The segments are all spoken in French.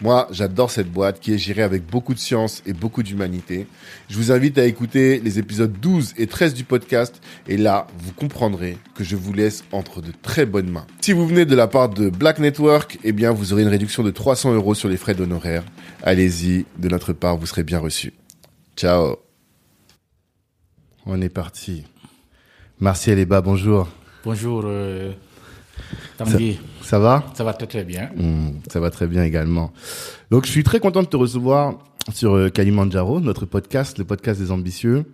Moi, j'adore cette boîte qui est gérée avec beaucoup de science et beaucoup d'humanité. Je vous invite à écouter les épisodes 12 et 13 du podcast et là, vous comprendrez que je vous laisse entre de très bonnes mains. Si vous venez de la part de Black Network, eh bien, vous aurez une réduction de 300 euros sur les frais d'honoraires. Allez-y, de notre part, vous serez bien reçu. Ciao. On est parti. Martial Eba, bonjour. Bonjour, euh, Tanguy. Ça va? Ça va très très bien. Mmh, Ça va très bien également. Donc, je suis très content de te recevoir sur euh, Kalimandjaro, notre podcast, le podcast des ambitieux,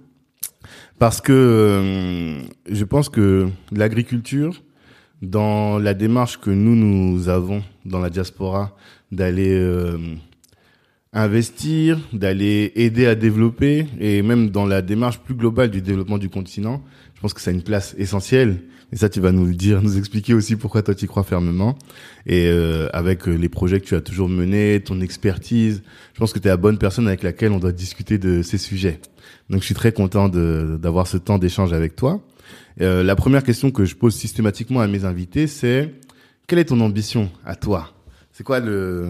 parce que euh, je pense que l'agriculture, dans la démarche que nous, nous avons dans la diaspora, d'aller euh, investir, d'aller aider à développer, et même dans la démarche plus globale du développement du continent, je pense que ça a une place essentielle. Et ça, tu vas nous le dire, nous expliquer aussi pourquoi toi tu y crois fermement. Et euh, avec euh, les projets que tu as toujours menés, ton expertise, je pense que tu es la bonne personne avec laquelle on doit discuter de ces sujets. Donc je suis très content d'avoir ce temps d'échange avec toi. Euh, la première question que je pose systématiquement à mes invités, c'est quelle est ton ambition à toi? C'est quoi le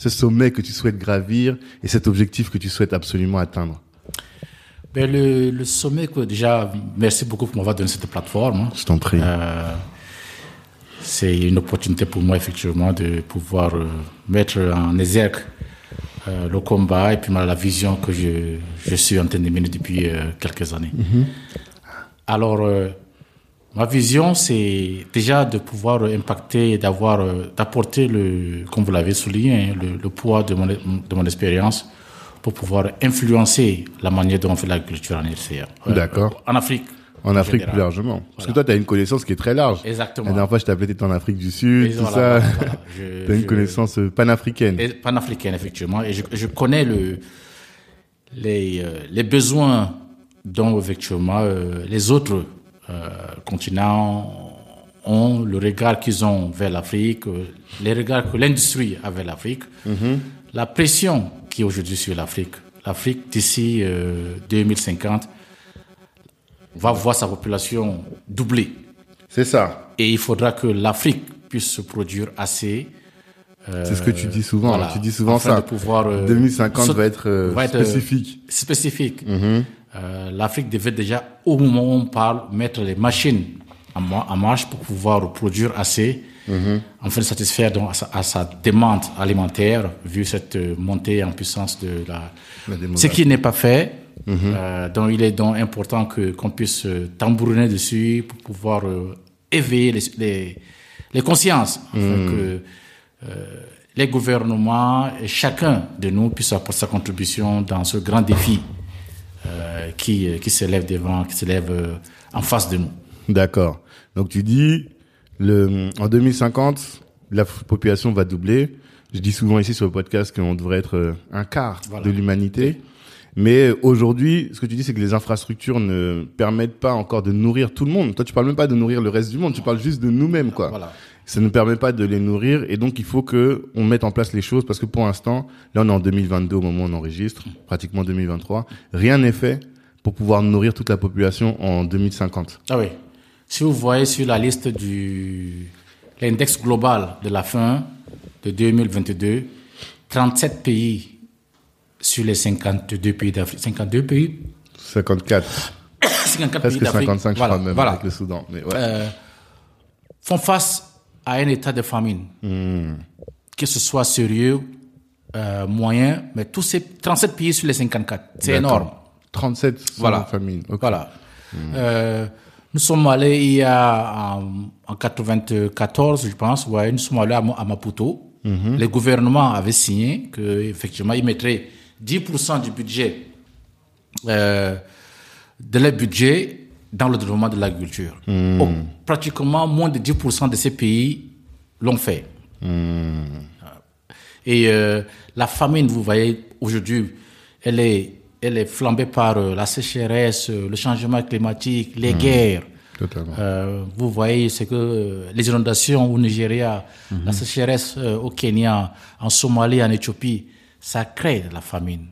ce sommet que tu souhaites gravir et cet objectif que tu souhaites absolument atteindre? Ben, le, le sommet, que déjà, merci beaucoup pour m'avoir donné cette plateforme. hein. Je t'en prie. Euh, c'est une opportunité pour moi, effectivement, de pouvoir euh, mettre en exergue euh, le combat et puis la vision que je, je suis en train de mener depuis quelques années. Alors, euh, ma vision, c'est déjà de pouvoir impacter et d'avoir, d'apporter le, comme vous l'avez souligné, hein, le, le poids de mon, de mon expérience pour pouvoir influencer la manière dont on fait l'agriculture en RCA. Euh, D'accord. En Afrique. En Afrique général. plus largement. Parce que toi, tu as une connaissance qui est très large. Exactement. La dernière fois, je appelé, t'étais en Afrique du Sud, Et tout voilà, ça. voilà, tu as une je- connaissance euh, panafricaine. et panafricaine, effectivement. Et je, je connais le, les, euh, les besoins dont, effectivement, les autres euh, continents ont, le regard qu'ils ont vers l'Afrique, les regards que l'industrie a vers l'Afrique, la pression qui est aujourd'hui sur l'Afrique. L'Afrique, d'ici euh, 2050, va voir sa population doubler. C'est ça. Et il faudra que l'Afrique puisse se produire assez C'est ce que tu dis souvent. voilà. Tu dis souvent ça. de pouvoir, euh, 2050 saut- va être, euh, va être, euh, spécifique. spécifique. Euh, L'Afrique devait déjà, au moment où on parle, mettre les machines en, ma- en marche pour pouvoir produire assez, afin de satisfaire donc à, sa, à sa demande alimentaire, vu cette euh, montée en puissance de la. La. Ce qui n'est pas fait. Euh, donc il est donc important que qu'on puisse euh, tambouriner dessus pour pouvoir euh, éveiller les, les, les consciences, afin que euh, les gouvernements et chacun de nous puisse apporter sa contribution dans ce grand défi qui, qui s'élève devant, qui s'élève en face de nous. D'accord. Donc tu dis, le, en 2050, la population va doubler. Je dis souvent ici sur le podcast qu'on devrait être euh, un quart Voilà. de l'humanité. Mais euh, aujourd'hui, ce que tu dis, c'est que les infrastructures ne permettent pas encore de nourrir tout le monde. Toi, tu parles même pas de nourrir le reste du monde. Tu parles juste de nous-mêmes, quoi. Voilà. Ça ne permet pas de les nourrir et donc il faut que on mette en place les choses parce que pour l'instant, là on est en 2022 au moment où on enregistre, pratiquement 2023, rien n'est fait pour pouvoir nourrir toute la population en 2050. Ah oui. Si vous voyez sur la liste du l'index global de la faim de 2022, 37 pays sur les 52 pays d'Afrique, 52 pays, 54, 54 presque pays d'Afrique, 55 je voilà, crois même voilà, avec le Soudan. Mais ouais. euh, font face à un état de famine, que ce soit sérieux, euh, moyen, mais tous ces 37 pays sur les 54, c'est énorme. 37 sans Voilà. famille. Ok. Voilà. Euh, nous sommes allés il y a en, en 94, je pense, ouais, nous sommes allés à, Ma- à Maputo. Le gouvernement avait signé que effectivement il mettrait 10% du budget euh, de leur budget dans le développement de l'agriculture. Oh, pratiquement moins de 10% de ces pays l'ont fait. Et euh, la famine, vous voyez, aujourd'hui, elle est, elle est flambée par euh, la sécheresse, euh, le changement climatique, les guerres. Totalement. Euh, vous voyez, c'est que euh, les inondations au Nigeria, la sécheresse au Kenya, en Somalie, en Éthiopie, ça crée de la famine.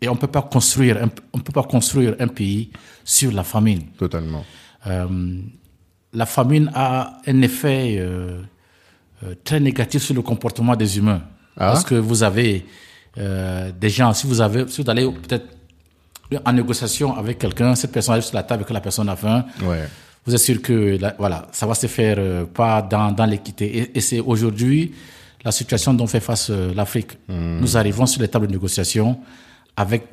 Et on peut pas construire, on peut pas construire un pays sur la famine. Totalement. Euh, la famine a un effet euh, très négatif sur le comportement des humains. Ah. Parce que vous avez euh, des gens, si vous avez, si vous allez peut-être en négociation avec quelqu'un, cette personne arrive sur la table et que la personne a faim, Ouais. vous êtes sûr que la- voilà, ça va se faire euh, pas dans, dans l'équité. Et, et c'est aujourd'hui la situation dont fait face euh, l'Afrique. Nous arrivons sur les tables de négociation avec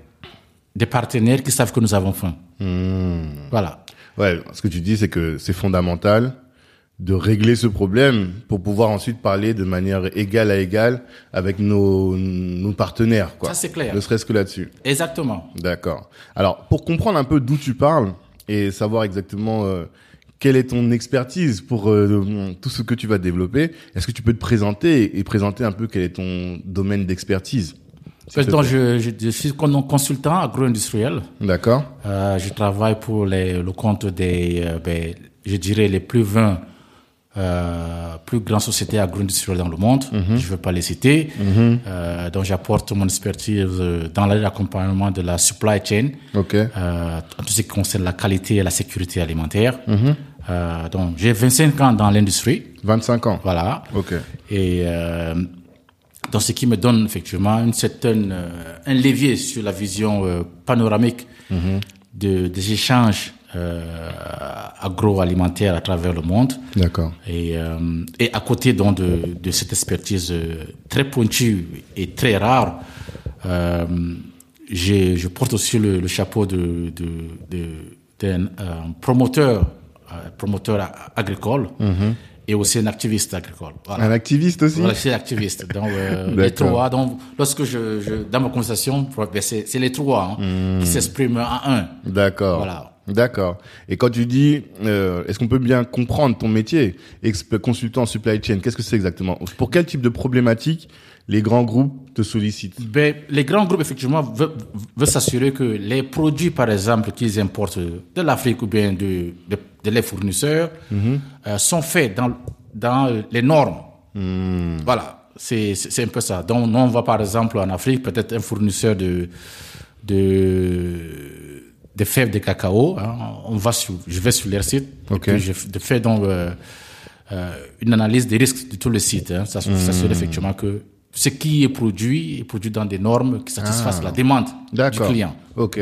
des partenaires qui savent que nous avons faim. Voilà. Ouais, ce que tu dis, c'est que c'est fondamental de régler ce problème pour pouvoir ensuite parler de manière égale à égale avec nos, nos partenaires, quoi. Ça, c'est clair. Ne serait-ce que là-dessus. Exactement. D'accord. Alors, pour comprendre un peu d'où tu parles et savoir exactement euh, quelle est ton expertise pour euh, tout ce que tu vas développer, est-ce que tu peux te présenter et présenter un peu quel est ton domaine d'expertise Donc, plaît? je, je, je suis con- consultant agro-industriel. D'accord. Euh, je travaille pour les, le compte des, euh, ben, je dirais, les plus 20 euh, plus grandes sociétés agro-industrielles dans le monde. Je ne veux pas les citer. Euh, donc, j'apporte mon expertise euh, dans l'accompagnement de la supply chain, Ok. euh, en tout ce qui concerne la qualité et la sécurité alimentaire. Euh, donc, j'ai 25 ans dans l'industrie. 25 ans. Voilà. Ok. Et dans ce qui me donne effectivement une certaine, un levier sur la vision panoramique de, des échanges euh, agroalimentaires à travers le monde. D'accord. Et, euh, et à côté donc de, de cette expertise euh, très pointue et très rare, euh, je porte aussi le, le chapeau de, d'un euh, promoteur, promoteur agricole et aussi un activiste agricole. Voilà. Un activiste aussi Voilà, suis activiste. Donc, les trois. Donc, lorsque je, je dans ma conversation, ben, c'est, c'est les trois hein, qui s'expriment en un. D'accord. Voilà. D'accord. Et quand tu dis, euh, est-ce qu'on peut bien comprendre ton métier, exp- consultant en supply chain, qu'est-ce que c'est exactement? Pour quel type de problématique les grands groupes te sollicitent? Ben, les grands groupes, effectivement, veulent, veulent s'assurer que les produits, par exemple, qu'ils importent de l'Afrique ou bien de, de, de les fournisseurs, euh, sont faits dans, dans euh, les normes. Voilà, c'est un peu ça. Donc, on va, par exemple, en Afrique, peut-être un fournisseur de, de, de fèves de cacao. hein, on va sur, je vais sur leur site. Ok. Et puis je fais donc euh, euh, une analyse des risques de tout le site. Hein, ça s'assure effectivement que ce qui est produit est produit dans des normes qui satisfassent la demande du client. Ok.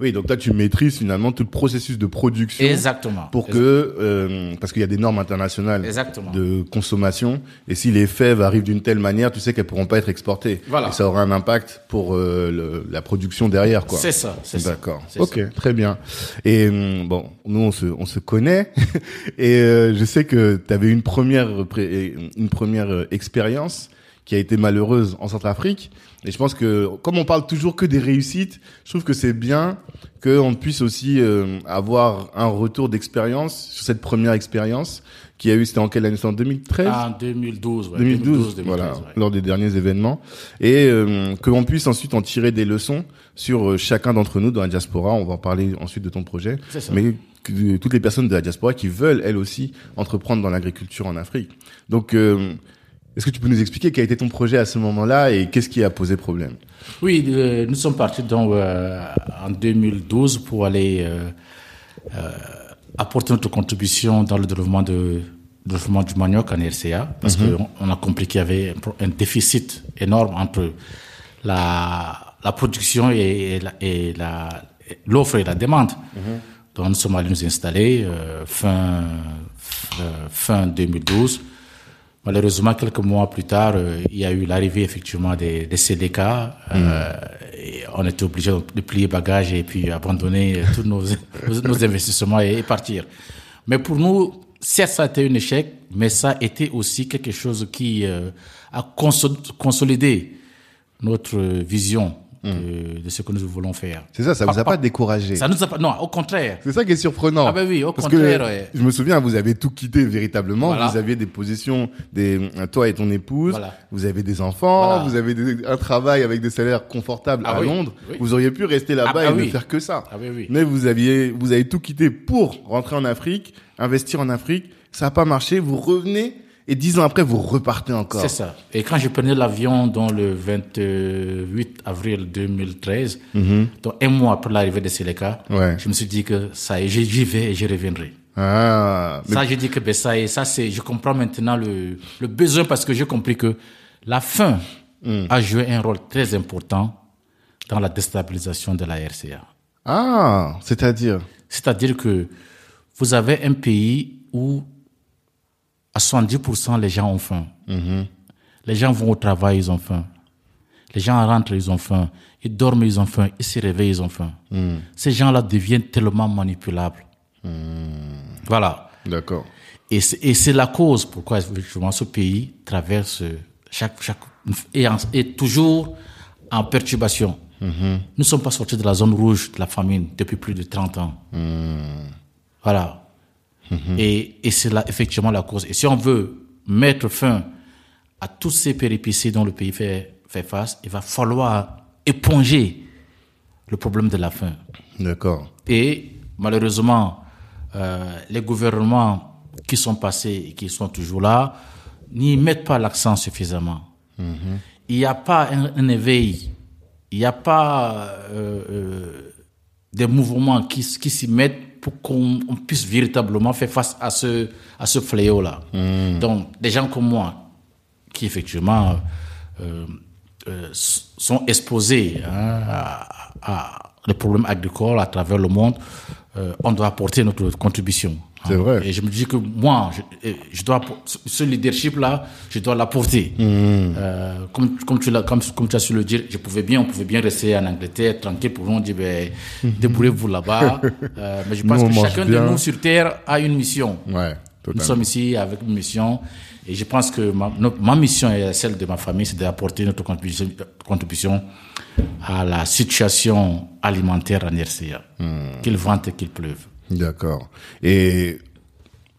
Oui, donc toi tu maîtrises finalement tout le processus de production Exactement. pour que euh, parce qu'il y a des normes internationales Exactement. de consommation et si les fèves arrivent d'une telle manière, tu sais qu'elles pourront pas être exportées. Voilà. Et ça aura un impact pour euh, le- la production derrière quoi. C'est ça, c'est ça. D'accord. Ok, ça. très bien. Et hum, bon, nous on se on se connaît et euh, je sais que tu avais une première une première euh, expérience qui a été malheureuse en Centrafrique et je pense que comme on parle toujours que des réussites, je trouve que c'est bien qu'on puisse aussi euh, avoir un retour d'expérience sur cette première expérience qui a eu c'était en quelle année? C'était en 2013 En 2012, ouais, 2012, 2013, voilà, ouais. lors des derniers événements, et euh, que l'on puisse ensuite en tirer des leçons sur euh, chacun d'entre nous dans la diaspora. On va en parler ensuite de ton projet, ça. mais que, toutes les personnes de la diaspora qui veulent elles aussi entreprendre dans l'agriculture en Afrique. Donc, euh, est-ce que tu peux nous expliquer quel a été ton projet à ce moment-là et qu'est-ce qui a posé problème? Oui, euh, nous sommes partis donc euh, en 2012 pour aller euh, euh, apporter notre contribution dans le développement, de, développement du manioc en RCA, parce qu'on on a compris qu'il y avait un, déficit énorme entre la, la production et, l'offre et la demande. Donc nous sommes allés nous installer fin, fin 2012. Malheureusement, quelques mois plus tard, euh, il y a eu l'arrivée effectivement des, des CDK. Euh, et on était obligé de plier bagages et puis abandonner tous nos, nos investissements et, partir. Mais pour nous, certes, ça a été un échec, mais ça a été aussi quelque chose qui euh, a consolidé notre vision de, de, ce que nous voulons faire. C'est ça, ça vous a pas, découragé Ça nous a pas, non, au contraire. C'est ça qui est surprenant. Ah ben oui, au Parce contraire. Que, ouais. Je me souviens, vous avez tout quitté véritablement. Voilà. Vous aviez des positions, des, toi et ton épouse. Voilà. Vous avez des enfants. Voilà. Vous avez des- un travail avec des salaires confortables Ah à oui, Londres. oui. Vous auriez pu rester là-bas Ah, ah et ne faire que ça. Ah. Mais vous aviez, vous avez tout quitté pour rentrer en Afrique, investir en Afrique. Ça n'a pas marché. Vous revenez et dix ans après, vous repartez encore. C'est ça. Et quand je prenais l'avion dans le 28 avril 2013, donc un mois après l'arrivée de Seleka. Ouais. je me suis dit que ça y est, j'y vais et je reviendrai. Ah, mais Ça, j'ai dit que ben, ça y est, ça c'est, je comprends maintenant le, le besoin parce que j'ai compris que la faim Mm. a joué un rôle très important dans la déstabilisation de la RCA. ah, c'est-à-dire? C'est-à-dire que vous avez un pays où à 70% les gens ont faim. Les gens vont au travail, ils ont faim. Les gens rentrent, ils ont faim. Ils dorment, ils ont faim. Ils se réveillent, ils ont faim. Ces gens-là deviennent tellement manipulables. Voilà. D'accord. Et c'est, la cause pourquoi effectivement ce pays traverse chaque, chaque, et, en- et toujours en perturbation. Nous ne sommes pas sortis de la zone rouge de la famine depuis plus de 30 ans. Voilà. Et, et c'est là effectivement la cause. Et si on veut mettre fin à toutes ces péripéties dont le pays fait, fait face, il va falloir éponger le problème de la faim. D'accord. Et malheureusement, euh, les gouvernements qui sont passés et qui sont toujours là n'y mettent pas l'accent suffisamment. Il n'y a pas un, un éveil, il n'y a pas euh, euh, des mouvements qui, qui s'y mettent pour qu'on on puisse véritablement faire face à ce, à ce fléau-là. Donc, des gens comme moi, qui effectivement euh, euh, sont exposés hein, à, à les problèmes agricoles à travers le monde, euh, on doit apporter notre contribution. C'est vrai. Et je me dis que moi, je, je dois ce- ce leadership-là, je dois l'apporter. Euh, comme, comme tu l'as, comme, comme tu as su le dire, je pouvais bien, on pouvait bien rester en Angleterre tranquille pour nous dit ben, débrouillez-vous là-bas. Euh, mais je pense Nous, que chacun bien. de nous sur terre a une mission. Ouais, Nous sommes ici avec une mission et je pense que ma, mission et celle de ma famille, c'est d'apporter notre contribution, contribution à la situation alimentaire en RCA. Hmm. Qu'il vente et qu'il pleuve. D'accord. Et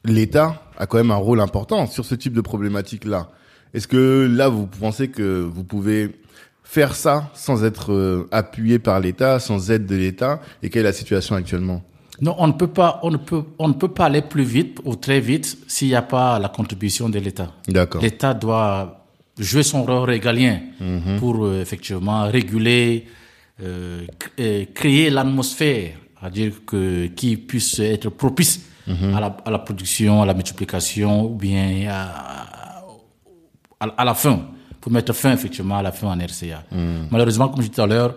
l'État a quand même un rôle important sur ce type de problématique-là. Est-ce que là, vous pensez que vous pouvez faire ça sans être euh, appuyé par l'État, sans aide de l'État? Et quelle est la situation actuellement? Non, on ne peut pas, on ne peut, on ne peut pas aller plus vite ou très vite s'il n'y a pas la contribution de l'État. D'accord. L'État doit jouer son rôle régalien pour euh, effectivement réguler, euh, créer l'atmosphère, à dire que qui puisse être propice à, la, à la production, à la multiplication ou bien à, à, à la fin, pour mettre fin effectivement à la fin en RCA. Malheureusement, comme je disais tout à l'heure,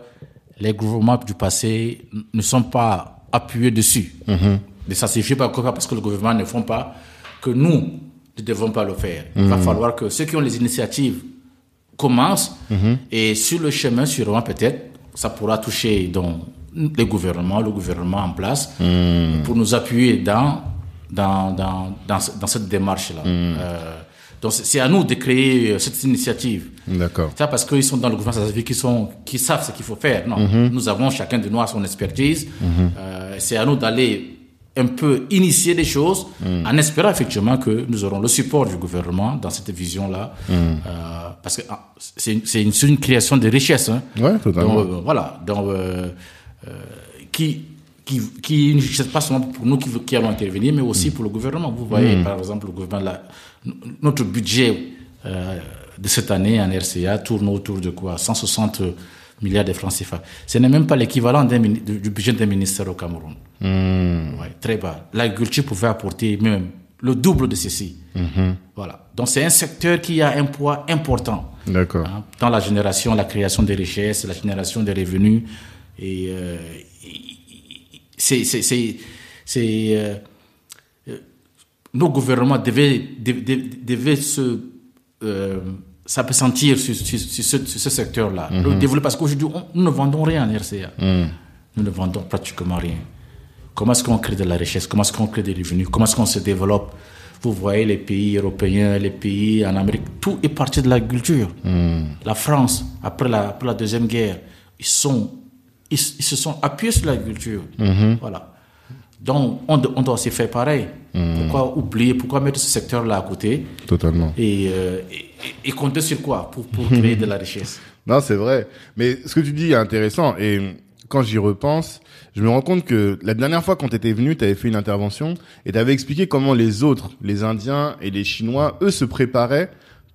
les gouvernements du passé ne sont pas appuyés dessus. Mais ça ne signifie pas parce que le gouvernement ne font pas que nous ne devons pas le faire. Il va falloir que ceux qui ont les initiatives commencent et sur le chemin, sûrement peut-être, ça pourra toucher donc, les gouvernements, le gouvernement en place pour nous appuyer dans, dans, dans, dans, ce- dans cette démarche-là. Euh, donc c'est à nous de créer euh, cette initiative. D'accord. Ça parce qu'ils sont dans le gouvernement, ça veut dire qu'ils sont, qu'ils savent ce qu'il faut faire. Non, nous avons chacun de nous à son expertise. Euh, c'est à nous d'aller un peu initier des choses en espérant effectivement que nous aurons le support du gouvernement dans cette vision-là. Euh, parce que ah, c'est une, une, création de richesse. Hein. Ouais, totalement. Donc, euh, voilà. Donc, euh, qui, qui, qui richesse pas seulement pour nous qui, qui allons intervenir, mais aussi pour le gouvernement. Vous voyez, par exemple, le gouvernement, la- notre budget euh, de cette année en RCA tourne autour de quoi? 160 milliards de francs CFA. Ce n'est même pas l'équivalent du budget d'un ministère au Cameroun. Ouais, très bas. L'agriculture pouvait apporter même le double de ceci. Voilà. Donc c'est un secteur qui a un poids important D'accord. hein, dans la génération, la création des richesses, la génération des revenus. Et euh, c'est, c'est, c'est, c'est, euh, euh, nos gouvernements devaient, devaient, devaient se euh, sur, sur, sur ce, sur ce secteur-là. Le développer, parce qu'aujourd'hui, on- nous ne vendons rien en RCA. Nous ne vendons pratiquement rien. Comment est-ce qu'on crée de la richesse? Comment est-ce qu'on crée des revenus? Comment est-ce qu'on se développe? Vous voyez les pays européens, les pays en Amérique, tout est parti de l'agriculture. La France, après la, après la Deuxième Guerre, ils, sont, ils, ils se sont appuyés sur l'agriculture. Voilà. Donc, on, do- on doit aussi faire pareil. Pourquoi oublier Pourquoi mettre ce secteur-là à côté? Totalement. et, euh, et, et compter sur quoi? Pour, pour créer de la richesse Non, c'est vrai. Mais ce que tu dis est intéressant. Et quand j'y repense, je me rends compte que la dernière fois quand tu étais venu, tu avais fait une intervention et tu avais expliqué comment les autres, les Indiens et les Chinois, eux, se préparaient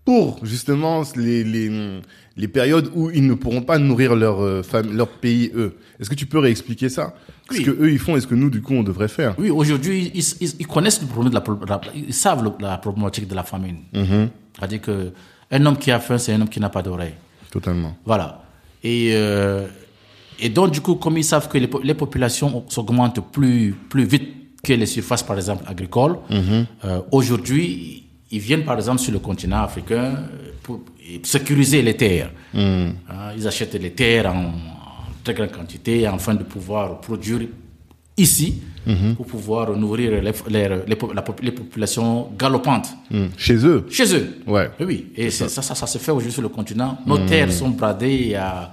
pour justement les, les, les périodes où ils ne pourront pas nourrir leur, euh, fam- leur pays, eux. Est-ce que tu peux réexpliquer ça? Oui. Ce que eux, ils font et ce que nous, du coup, on devrait faire. Oui, aujourd'hui, ils, ils, ils connaissent le problème de la, ils savent le- la problématique de la famine. C'est-à-dire que un homme qui a faim, c'est un homme qui n'a pas d'oreille. Totalement. Voilà. Et, euh, et donc, du coup, comme ils savent que les, po- les populations s'augmentent plus, plus vite que les surfaces, par exemple, agricoles, euh, aujourd'hui, ils viennent, par exemple, sur le continent africain pour sécuriser les terres. Hein, ils achètent les terres en, en très grande quantité afin de pouvoir produire ici pour pouvoir nourrir les, les, les po- la pop- les populations galopantes Hmm. Chez eux? chez eux. Ouais. Oui, oui. Et ça. Ça, ça, se fait aujourd'hui sur le continent. Nos terres sont bradées à,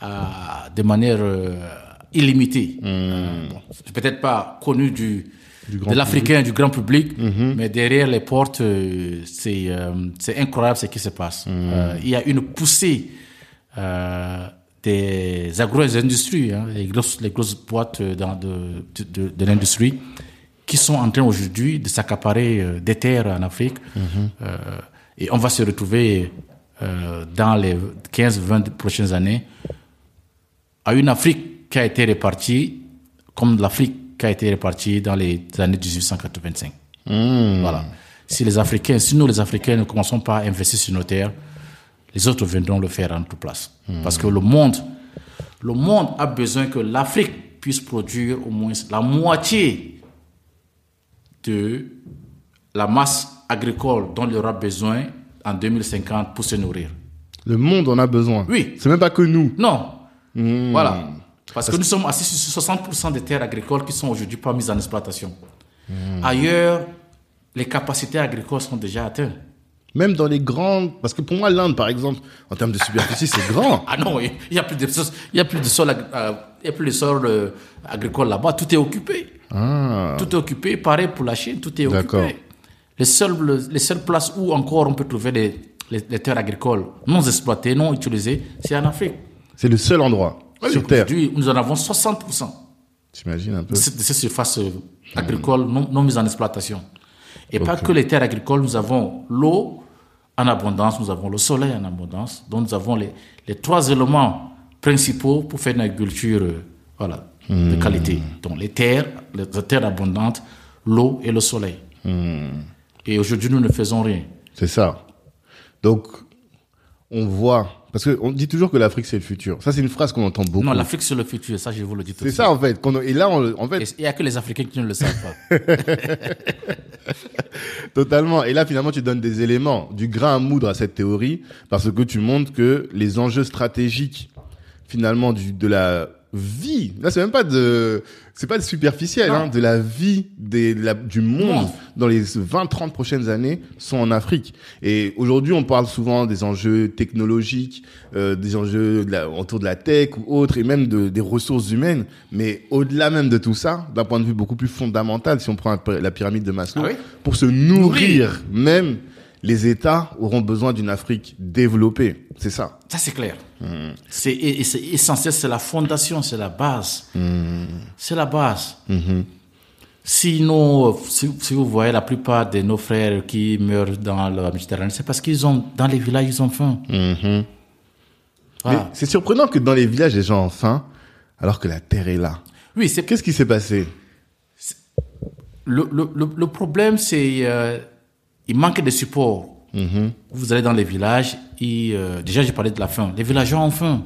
à- de manière euh, illimitée. Euh, bon, peut-être pas connu du, de l'Africain, du grand public, mais derrière les portes, euh, c'est euh, incroyable ce qui se passe. Euh, il y a une poussée euh, des agro-industries, hein, les, grosses, les grosses boîtes dans de, de, l'industrie, qui sont en train aujourd'hui de s'accaparer des terres en Afrique. Euh, et on va se retrouver dans les 15-20 prochaines années à une Afrique qui a été répartie comme l'Afrique qui a été répartie dans les années 1885. Voilà. Si les Africains, si nous les Africains ne commençons pas à investir sur nos terres, les autres viendront le faire en toute place. Parce que le monde, le monde a besoin que l'Afrique puisse produire au moins la moitié de la masse agricole dont il aura besoin en 2050 pour se nourrir. Le monde en a besoin. Oui. C'est même pas que nous. Non. Voilà. Parce que nous sommes assis sur 60% des terres agricoles qui sont aujourd'hui pas mises en exploitation. Ailleurs, les capacités agricoles sont déjà atteintes. Même dans les grandes, parce que pour moi, l'Inde, par exemple, en termes de superficie, c'est grand. Ah non, il n'y a plus de sol, il y a plus de sol, euh, il y a plus de sol euh, agricole là-bas. Tout est occupé. Ah. Tout est occupé. Pareil pour la Chine, tout est occupé. Les seules, le- les seules places où encore on peut trouver les, les, les terres agricoles non exploitées, non utilisées, c'est en Afrique. C'est le seul endroit sur Terre. Aujourd'hui, nous en avons 60%. T'imagines un peu de ces surfaces euh, agricoles non, non mises en exploitation. Et pas que les terres agricoles, nous avons l'eau en abondance, nous avons le soleil en abondance. Donc nous avons les, les trois éléments principaux pour faire une agriculture euh, voilà, de qualité. Donc les terres, les terres abondantes, l'eau et le soleil. Et aujourd'hui, nous ne faisons rien. C'est ça. Donc, on voit, parce que on dit toujours que l'Afrique c'est le futur. Ça, c'est une phrase qu'on entend beaucoup. Non, l'Afrique, c'est le futur, ça je vous le dis tout de c'est ça en fait. qu'on- Et là, on- en fait, Il n'y a que les Africains qui ne le savent pas. totalement. Et là, finalement, tu donnes des éléments, du grain à moudre à cette théorie, parce que tu montres que les enjeux stratégiques, finalement, du, de la vie. Là, c'est même pas de, c'est pas de superficiel, hein, de la vie des, la- du monde dans les 20, 30 prochaines années sont en Afrique. Et aujourd'hui, on parle souvent des enjeux technologiques, euh, des enjeux de la- autour de la tech ou autres, et même de, des ressources humaines. Mais au-delà même de tout ça, d'un point de vue beaucoup plus fondamental, si on prend la pyramide de Maslow, Ah oui pour se nourrir, même les États auront besoin d'une Afrique développée. C'est ça. Ça, c'est clair. C'est et- et c'est essentiel, c'est la fondation, c'est la base. C'est la base. Sinon, si, si vous voyez la plupart de nos frères qui meurent dans la Méditerranée, c'est parce qu'ils ont, dans les villages, ils ont faim. Voilà. c'est surprenant que dans les villages, les gens ont faim, alors que la terre est là. Oui, c'est Qu'est-ce qui s'est passé? Le, le, le, le problème, c'est euh, il manque de support. Vous allez dans les villages, et, euh, déjà j'ai parlé de la faim. Les villageois ont faim.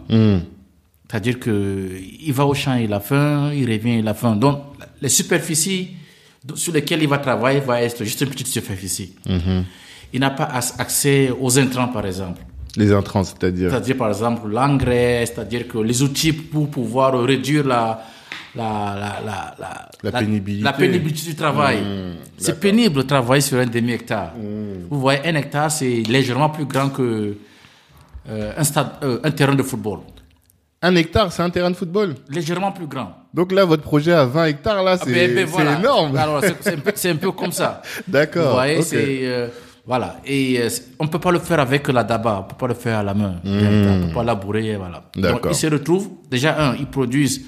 C'est-à-dire que il va au champ, il a faim, il revient, il a faim. Donc les superficies sur lesquelles il va travailler va être juste une petite superficie. il n'a pas as- accès aux intrants, par exemple. Les intrants, c'est-à-dire? C'est-à-dire, par exemple, l'engrais, c'est-à-dire que les outils pour pouvoir réduire la, la, la, la, La pénibilité. la pénibilité du travail. Mmh, c'est pénible de travailler sur un demi-hectare. Vous voyez, un hectare, c'est légèrement plus grand que euh, un, stade, euh, un terrain de football. Un hectare, c'est un terrain de football? Légèrement plus grand. Donc là, votre projet à 20 hectares, là, Ah, c'est ben, ben, c'est voilà. énorme. Alors, c'est- un, un peu comme ça. D'accord. Vous voyez, c'est euh, voilà. Et euh, on peut pas le faire avec la daba, on peut pas le faire à la main. On peut pas labourer, voilà. Donc ils se retrouvent déjà un, ils produisent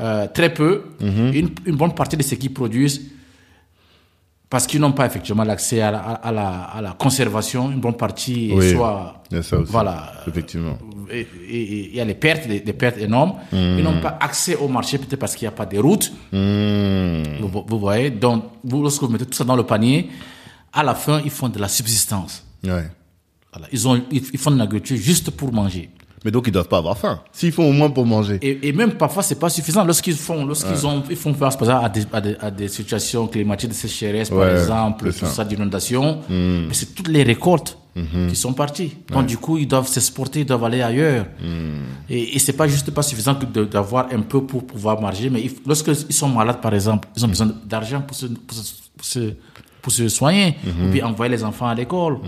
euh, très peu. Mhm. Une, une bonne partie de ce qu'ils produisent parce qu'ils n'ont pas effectivement l'accès à la, à, la, à la conservation. Une bonne partie Oui. soit Il y a ça aussi. voilà. Effectivement. Et- et- et Il y a les pertes, des, des pertes énormes. Mhm. Ils n'ont pas accès au marché, peut-être parce qu'il n'y a pas de routes. Mmh. Vous, vous voyez, donc vous, lorsque vous mettez tout ça dans le panier, à la fin, ils font de la subsistance. Ouais. Voilà. Ils, ont, ils, ils font de l'agriculture juste pour manger. Mais donc, ils doivent pas avoir faim. S'ils font au moins pour manger. Et, et même parfois, c'est pas suffisant. Lorsqu'ils font, lorsqu'ils ont, ils font face par exemple, à des, à des, à des situations climatiques de sécheresse, par Ouais, exemple, tout ça. ça, d'inondation, mais c'est toutes les récoltes qui sont parties. Donc, du coup, ils doivent s'exporter, ils doivent aller ailleurs. Et, et c'est pas juste pas suffisant d'avoir un peu pour pouvoir marger, mais il- lorsqu'ils sont malades, par exemple, ils ont besoin d'argent pour se, pour se, pour se, pour se soigner, ou puis envoyer les enfants à l'école.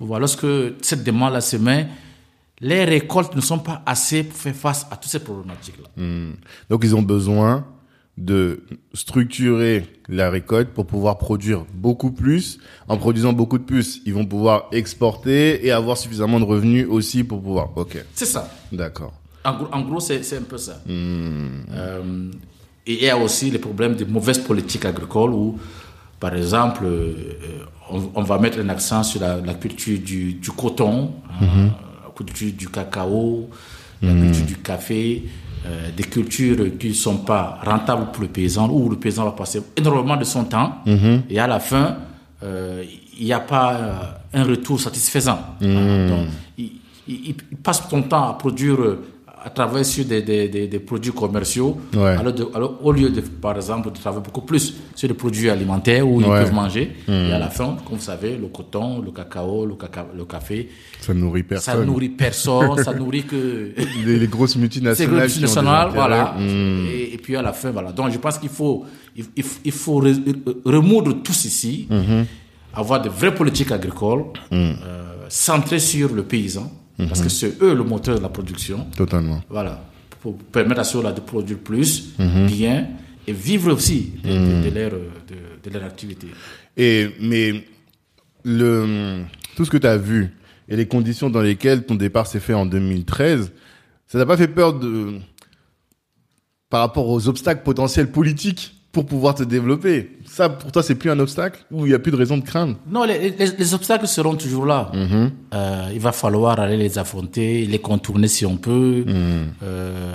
Voilà, lorsque cette demande-là se met, les récoltes ne sont pas assez pour faire face à toutes ces problématiques-là. Hmm. Donc, ils ont besoin de structurer la récolte pour pouvoir produire beaucoup plus. En produisant beaucoup de plus, ils vont pouvoir exporter et avoir suffisamment de revenus aussi pour pouvoir. Ok. C'est ça. D'accord. En gros, en gros, c'est un peu ça. Euh, et il y a aussi les problèmes de mauvaise politique agricole où, par exemple, euh, on, on va mettre un accent sur la, la culture du, du coton, hein, la culture du cacao, la culture du café, euh, des cultures qui ne sont pas rentables pour le paysan, où le paysan va passer énormément de son temps et à la fin, euh, il n'y a pas euh, un retour satisfaisant. Hein, donc, il, il- il passe son temps à produire, à travailler sur des, des, des, des produits commerciaux, Ouais. alors, de- alors au lieu de, par exemple, de travailler beaucoup plus sur des produits alimentaires où ils Ouais. peuvent manger. Et à la fin, comme vous savez, le coton, le cacao, le, caca- le café, Ça nourrit ça personne. nourrit personne, ça nourrit que Les, les grosses multinationales. le qui ont des national, intérêts. voilà. Hmm. Et, et puis à la fin, voilà. Donc je pense qu'il faut, il, il faut- re- remoudre tout ceci, Mhm. avoir de vraies politiques agricoles Hmm. euh, centrées sur le paysan, parce que c'est eux le moteur de la production. Totalement. Voilà. Pour permettre à ceux-là de produire plus, Mhm. bien, et vivre aussi de, de- de leur, de, de leur activité. Et, mais, le, tout ce que tu as vu et les conditions dans lesquelles ton départ s'est fait en 2013, ça t'a pas fait peur de, par rapport aux obstacles potentiels politiques? Pour pouvoir te développer? Ça, pour toi, c'est plus un obstacle ou il y a plus de raison de craindre? Non, les, les- les obstacles seront toujours là. Mhm. Euh, il va falloir aller les affronter, les contourner si on peut. Mhm. Euh,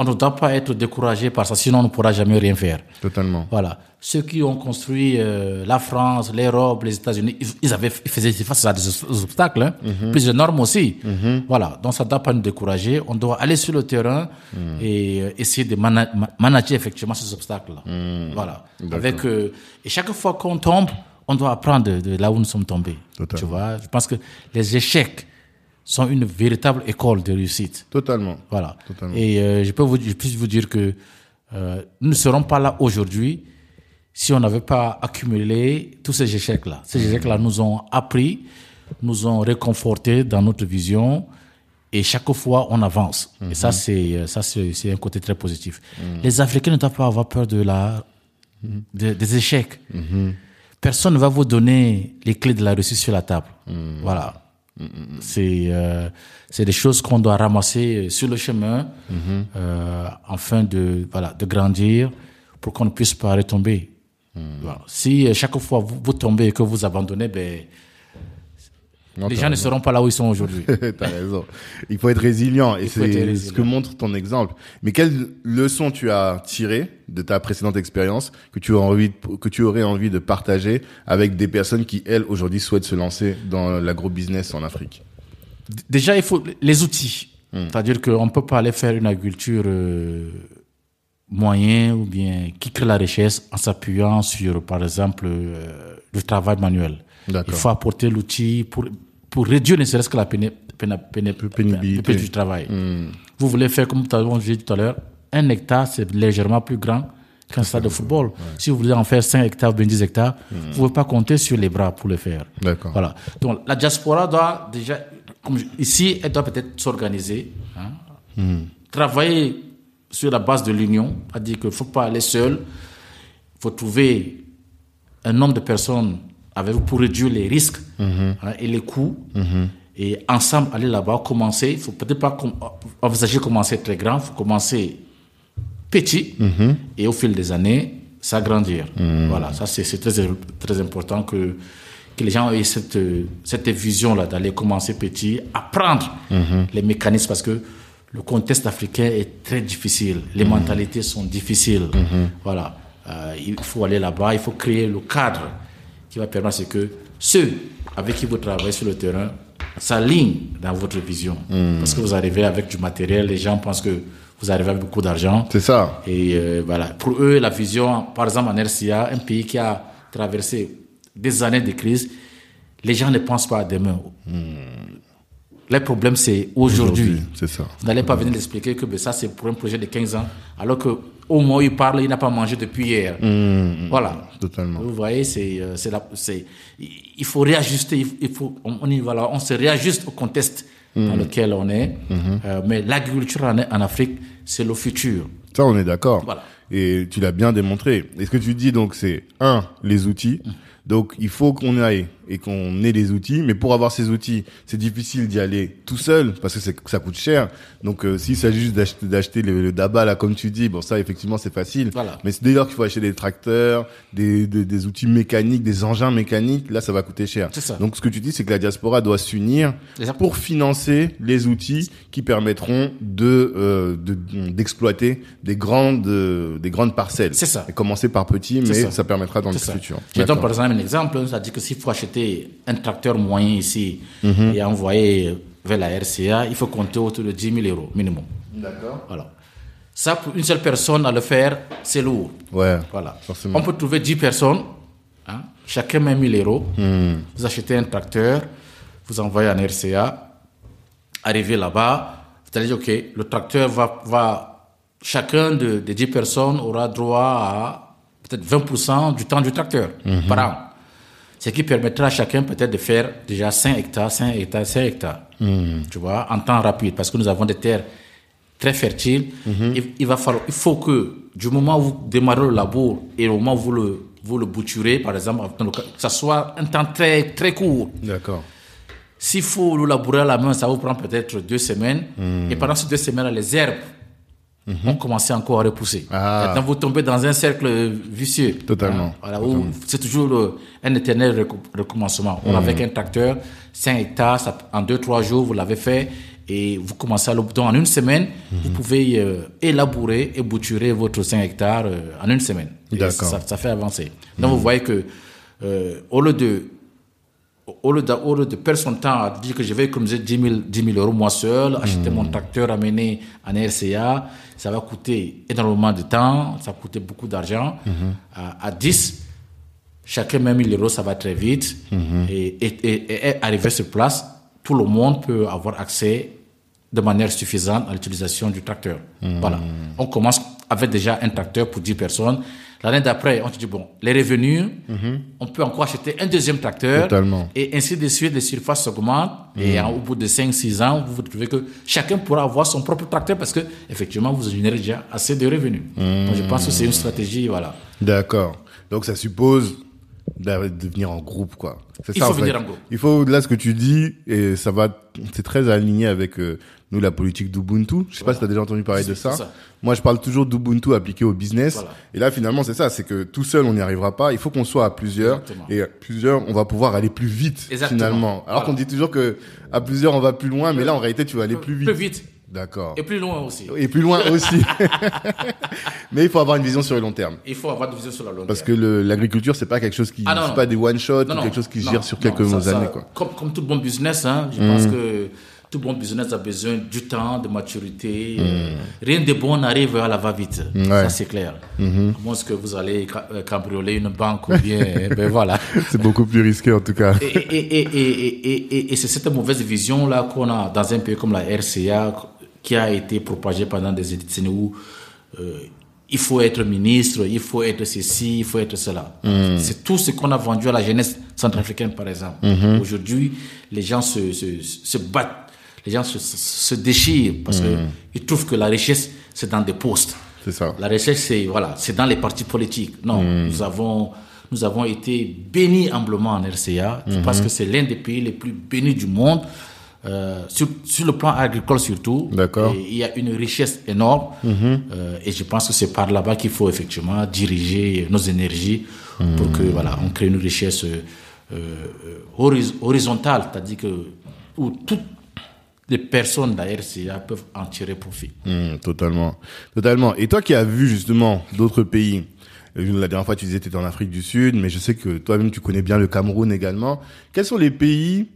on ne doit pas être découragé par ça, sinon on ne pourra jamais rien faire. Totalement. Voilà. Ceux qui ont construit euh, la France, l'Europe, les États-Unis, ils, ils avaient, ils faisaient face à des obstacles, hein, plus énormes aussi. Voilà. Donc ça ne doit pas nous décourager. On doit aller sur le terrain et euh, essayer de mana- ma- manager effectivement ces obstacles-là. Voilà. Avec euh, et chaque fois qu'on tombe, on doit apprendre de, de là où nous sommes tombés. Totalement. Tu vois. Je pense que les échecs sont une véritable école de réussite. Totalement. Voilà. Totalement. Et euh, je peux vous, je peux vous dire que euh, nous ne serons pas là aujourd'hui si on n'avait pas accumulé tous ces échecs-là. Ces échecs-là nous ont appris, nous ont réconfortés dans notre vision, et chaque fois on avance. Et ça, c'est euh, ça, c'est un côté très positif. Les Africains ne doivent pas avoir peur de la, de- des échecs. Personne ne va vous donner les clés de la réussite sur la table. Voilà. C'est euh, c'est des choses qu'on doit ramasser sur le chemin euh, afin de voilà de grandir pour qu'on ne puisse pas retomber. Voilà. Si euh, chaque fois vous, vous tombez et que vous abandonnez, ben Non, les gens ne seront pas là où ils sont aujourd'hui. T'as raison. Il faut être résilient et c'est ce que montre ton exemple. Mais quelle leçon tu as tiré de ta précédente expérience que tu as envie de- que tu aurais envie de partager avec des personnes qui elles aujourd'hui souhaitent se lancer dans l'agro-business en Afrique? Déjà, il faut les outils. C'est-à-dire qu'on ne peut pas aller faire une agriculture euh, moyen ou bien qui crée la richesse en s'appuyant sur, par exemple, euh, le travail manuel. Il faut apporter l'outil pour, pour réduire ne serait-ce que la pénibilité du travail. Hmm. Vous voulez faire, comme as dit tout à l'heure, un hectare, c'est légèrement plus grand qu'un stade de football. Si vous voulez en faire 5 hectares, 10 hectares, hmm. vous ne pouvez pas compter sur les bras pour le faire. Voilà. Donc, la diaspora doit déjà, comme ici, elle doit peut-être s'organiser, hein, hmm. travailler sur la base de l'union, c'est-à-dire qu'il ne faut pas aller seul, il faut trouver un nombre de personnes avec pour réduire les risques mhm. hein, et les coûts. Mhm. Et ensemble, aller là-bas, commencer. Il faut peut-être pas envisager de commencer très grand, il faut commencer petit mhm. et au fil des années, s'agrandir. Voilà, ça c'est très, très important que, que les gens aient cette, cette vision-là d'aller commencer petit, apprendre les mécanismes parce que le contexte africain est très difficile, les mentalités sont difficiles. Voilà. Euh, il faut aller là-bas, il faut créer le cadre qui va permettre que ceux avec qui vous travaillez sur le terrain s'alignent dans votre vision. Hmm. Parce que vous arrivez avec du matériel, les gens pensent que vous arrivez avec beaucoup d'argent. C'est ça. Et euh, voilà. Pour eux, la vision, par exemple en RCA, un pays qui a traversé des années de crise, les gens ne pensent pas à demain. Hmm. Le problème, c'est aujourd'hui. c'est ça. Vous n'allez pas venir l'expliquer que ben, ça, c'est pour un projet de 15 ans, alors que au moins il parle, il n'a pas mangé depuis hier. Mmh, mmh, voilà. Totalement. Vous voyez, c'est, euh, c'est, c'est, il faut réajuster, il faut, on, y, voilà, on se réajuste au contexte dans lequel on est. Euh, mais l'agriculture en, en Afrique, c'est le futur. Ça, on est d'accord. Voilà. Et tu l'as bien démontré. Et ce que tu dis, donc, c'est un, les outils. Donc, il faut qu'on aille et qu'on ait des outils. Mais pour avoir ces outils, c'est difficile d'y aller tout seul parce que ça coûte cher. Donc, euh, s'il s'agit juste d'acheter, d'acheter le, le, DABA, là, comme tu dis, bon, ça, effectivement, c'est facile. Voilà. Mais c'est d'ailleurs qu'il faut acheter des tracteurs, des, des, des, outils mécaniques, des engins mécaniques. Là, ça va coûter cher. Ça. Donc, ce que tu dis, c'est que la diaspora doit s'unir pour financer les outils qui permettront de, euh, de d'exploiter des grandes, euh, des grandes parcelles. C'est ça. Et commencer par petit, mais ça. permettra dans le futur. Je donne par exemple un exemple. Ça dit que s'il faut acheter un tracteur moyen ici mhm. et envoyer vers la RCA, il faut compter autour de 10 000 euros minimum. D'accord. Voilà. Ça, pour une seule personne à le faire, c'est lourd. Ouais. Voilà. On peut trouver 10 personnes, hein, chacun met 1000 euros. Mhm. Vous achetez un tracteur, vous envoyez en RCA, arrivez là-bas, vous allez dire, OK, le tracteur va, va chacun de, des 10 personnes aura droit à peut-être 20% du temps du tracteur mhm. par an ce qui permettra à chacun peut-être de faire déjà 5 hectares, 5 hectares, 5 hectares, hmm. tu vois, en temps rapide, parce que nous avons des terres très fertiles. Hmm. Il, va falloir, il faut que du moment où vous démarrez le labour et au moment où vous le, vous le bouturez, par exemple, que ça soit un temps très, très court. D'accord. S'il faut le labourer à la main, ça vous prend peut-être deux semaines. Hmm. Et pendant ces deux semaines, les herbes Mhm. on commençait encore à repousser. Ah. Maintenant, vous tombez dans un cercle vicieux. Totalement. Voilà, c'est toujours un éternel recommencement. On mhm. un tracteur, 5 hectares, en 2-3 jours, vous l'avez fait, et vous commencez à le En une semaine, mhm. vous pouvez euh, élaborer et bouturer votre 5 hectares euh, en une semaine. D'accord. Ça, ça, fait avancer. Donc, vous voyez que, euh, au lieu de au lieu, de, au lieu de perdre son temps à dire que je vais économiser 10 000, 10 000 euros moi seul, acheter mon tracteur, amener en RCA, ça va coûter énormément de temps, ça va coûter beaucoup d'argent. à, à, 10, chacun met 1000 euros, ça va très vite. et, et, et, arriver sur place, tout le monde peut avoir accès de manière suffisante à l'utilisation du tracteur. Voilà. On commence avec déjà un tracteur pour 10 personnes. L'année d'après, on se dit, bon, les revenus, mhm. on peut encore acheter un deuxième tracteur. Totalement. Et ainsi de suite, les surfaces augmentent. Et mhm. au bout de 5-6 ans, vous, vous trouvez que chacun pourra avoir son propre tracteur parce que, effectivement, vous générez déjà assez de revenus. Donc, je pense que c'est une stratégie, voilà. D'accord. Donc, ça suppose de venir en groupe, quoi. Il ça, faut venir en groupe. Il faut, là, ce que tu dis, et ça va, c'est très aligné avec euh, nous, la politique d'Ubuntu. Je sais pas si tu as déjà entendu parler de ça. Moi, je parle toujours d'Ubuntu appliqué au business. Et là, finalement, c'est ça, c'est que tout seul, on n'y arrivera pas. Il faut qu'on soit à plusieurs. Et à plusieurs, on va pouvoir aller plus vite, finalement. Alors qu'on dit toujours que à plusieurs, on va plus loin, mais là, en réalité, tu vas aller plus vite. Plus vite. D'accord. Et plus loin aussi. Et plus loin aussi. Mais il faut avoir une vision sur le long terme. Il faut avoir une vision sur le long terme. Parce que l'agriculture, c'est pas quelque chose qui, ah c'est pas des one shot, quelque chose qui gère sur quelques années, quoi. Comme, comme tout bon business, hein, je pense mm. que tout bon business a besoin du temps, de maturité. Euh, rien de bon n'arrive à la va-vite. Ça, c'est clair. À moins que vous allez euh, cambrioler une banque ou bien, ben voilà. C'est beaucoup plus risqué en tout cas. Et, et, et, et, c'est cette mauvaise vision-là qu'on a dans un pays comme la RCA qui a été propagée pendant des décennies où euh, il faut être ministre, il faut être ceci, il faut être cela. C'est tout ce qu'on a vendu à la jeunesse centrafricaine, par exemple. Aujourd'hui, les gens se, se, se battent, les gens se, se déchirent parce qu'ils trouvent que la richesse, c'est dans des postes. C'est ça. La recherche, c'est voilà, c'est dans les partis politiques. Non, nous avons nous avons été bénis humblement en RCA parce que c'est l'un des pays les plus bénis du monde. euh, sur, sur le plan agricole surtout, il y a une richesse énorme euh, et je pense que c'est par là-bas qu'il faut effectivement diriger nos énergies pour que voilà on crée une richesse euh, horizontale, c'est-à-dire que où toutes les personnes RCA peuvent en tirer profit. Hmm, totalement, totalement. Et toi qui as vu justement d'autres pays, euh, la dernière fois tu disais que tu étais en Afrique du Sud, mais je sais que toi-même tu connais bien le Cameroun également. Quels sont les pays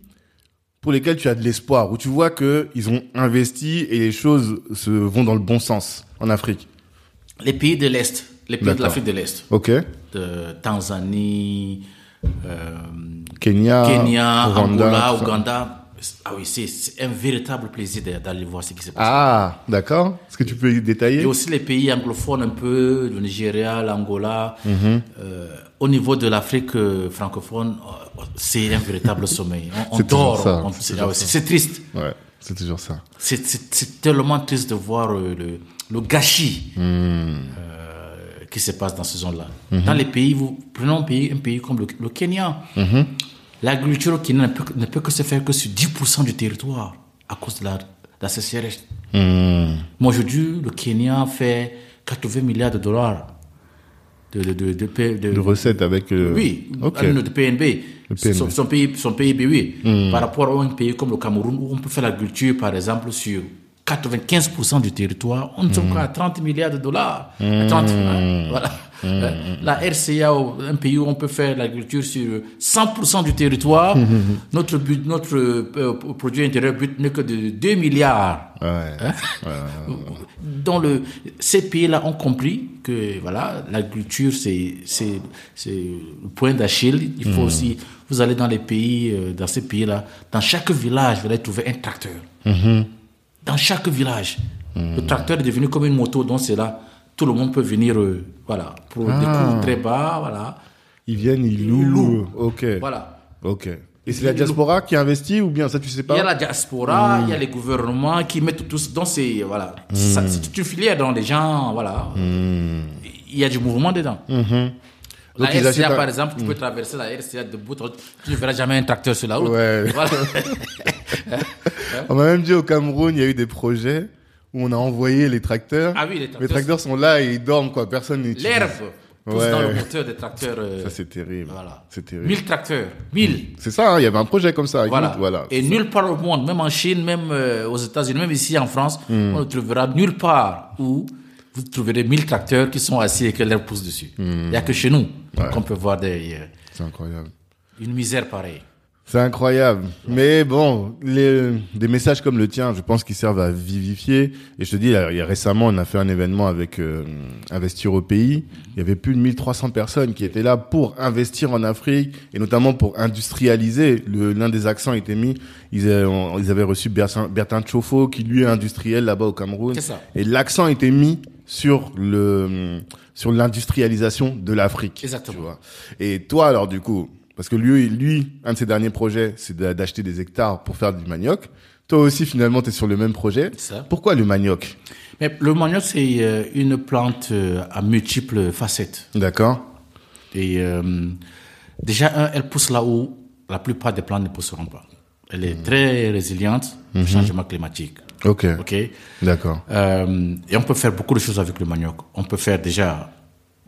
pour lesquels tu as de l'espoir, où tu vois que ils ont investi et les choses se vont dans le bon sens en Afrique? Les pays de l'Est, les pays de l'Afrique de l'Est, Ok. de Tanzanie, euh, Kenya, Kenya, Rwanda, Angola. Ouganda. Ah oui, c'est un véritable plaisir d'a- d'aller voir ce qui se passe. Ah, d'accord. Est-ce que tu peux détailler? Et aussi les pays anglophones un peu, le Nigeria, l'Angola. Mhm. Euh, au niveau de l'Afrique euh, francophone, euh, c'est un véritable sommeil. On, dort. c'est ah c'est- triste. Ouais, c'est toujours ça. C'est- tellement triste de voir le, le gâchis Hmm. euh, qui se passe dans ces zones-là. Dans les pays, vous prenons un pays, un pays comme le, le Kenya, l'agriculture au Kenya ne peut, ne peut que se faire que sur 10% du territoire à cause de la, de la sécheresse. Hmm. Aujourd'hui, le Kenya fait 80 milliards de dollars de, de, de, recettes avec. euh, oui, Ok. à de PNB. PNB. Son, son pays, son PIB, oui. Hmm. Par rapport à un pays comme le Cameroun, où on peut faire l'agriculture, par exemple, sur 95% du territoire, on ne Hmm. sommes qu'à 30 milliards de dollars. 30, hein, voilà. Hmm. Euh, La RCA, un pays où on peut faire l'agriculture sur 100% du territoire, notre, but, notre euh, produit intérieur brut n'est que de 2 milliards. Ouais. Hein? Dans le, ces pays-là ont compris que voilà, l'agriculture c'est le point d'Achille. Il faut aussi, vous allez dans les pays, euh, dans ces pays-là, dans chaque village, vous allez trouver un tracteur. Dans chaque village, le tracteur est devenu comme une moto. Donc c'est là, tout le monde peut venir, euh, voilà, pour des coûts très bas, voilà, Ils viennent, ils louent. Ils louent. Ok. voilà. Ok. Et c'est la diaspora qui investit ou bien ça tu sais pas Il y a la diaspora, il y a les gouvernements qui mettent tout dans ces voilà. Ça, C'est une filière dont les gens voilà. Il y a du mouvement dedans. La Donc, RCA un- par exemple, tu peux traverser la RCA de bout en bout, tu ne verras jamais un tracteur sur la route. Ouais. Voilà. On m'a même dit au Cameroun, il y a eu des projets où on a envoyé les tracteurs. Ah oui, les Les tracteurs. sont là et ils dorment quoi. Personne n'utilise. L'herbe pousse Ouais. dans le moteur des tracteurs. euh, Ça c'est terrible. voilà. C'est terrible. 1000 tracteurs, 1000. C'est ça. hein, Il y avait un projet comme ça. avec Voilà. nous, voilà. Et nulle part au monde, même en Chine, même euh, aux États-Unis, même ici en France, Hmm. on ne trouvera nulle part où vous trouverez 1000 tracteurs qui sont assis et que l'air pousse dessus. Il n'y a que chez nous. Ouais. qu'on peut voir des, euh, C'est incroyable. une misère pareille. C'est incroyable. Mais bon, les, des messages comme le tien, je pense qu'ils servent à vivifier. Et je te dis, il y a, récemment, on a fait un événement avec euh, Investir au pays. Il y avait plus de 1300 personnes qui étaient là pour investir en Afrique et notamment pour industrialiser. Le- L'un des accents était mis. Ils, on- ils avaient reçu Bertin, Chofo, qui lui est industriel là-bas au Cameroun. Ça. Et l'accent était mis sur le sur l'industrialisation de l'Afrique. Exactement. tu vois. Et toi, alors du coup, parce que lui, lui, un de ses derniers projets, c'est d'a- d'acheter des hectares pour faire du manioc. Toi aussi, finalement, tu es sur le même projet. Ça. Pourquoi le manioc? Mais le manioc, c'est euh, une plante euh, à multiples facettes. D'accord Et euh, déjà, elle pousse là où la plupart des plantes ne pousseront pas. Elle est très résiliente au changement climatique. Ok. OK D'accord. Euh, et on peut faire beaucoup de choses avec le manioc. On peut faire déjà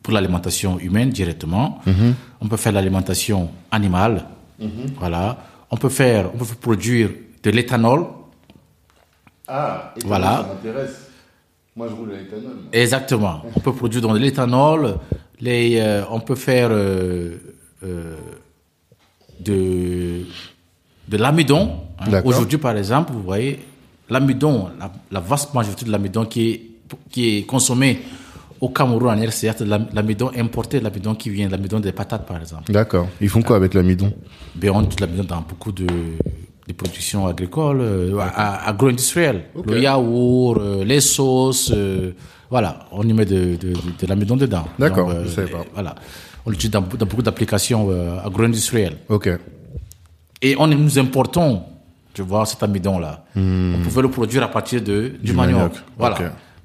pour l'alimentation humaine directement. On peut faire l'alimentation animale. Voilà. On peut faire, on peut produire de l'éthanol. Ah, Voilà. ça m'intéresse. Moi, je roule à l'éthanol. Exactement. On peut produire de l'éthanol. Les, euh, on peut faire euh, euh, de de l'amidon. hein. Aujourd'hui, par exemple, vous voyez, l'amidon, la, la vaste majorité de l'amidon qui est, qui est consommé au Cameroun en RCA, l'amidon importé, l'amidon qui vient, l'amidon des patates, par exemple. D'accord. Ils font quoi avec l'amidon? Ben, on utilise l'amidon dans beaucoup de, de productions agricoles, euh, agro-industrielles. Le yaourt, euh, les sauces, euh, voilà, on y met de, de, de, de l'amidon dedans. D'accord, je savais pas. Voilà, on l'utilise dans, dans beaucoup d'applications agro-industrielles. Ok. Et on, nous importons, tu vois, cet amidon-là. On pouvait le produire à partir de, du, Hmm. Du manioc. manioc, Voilà.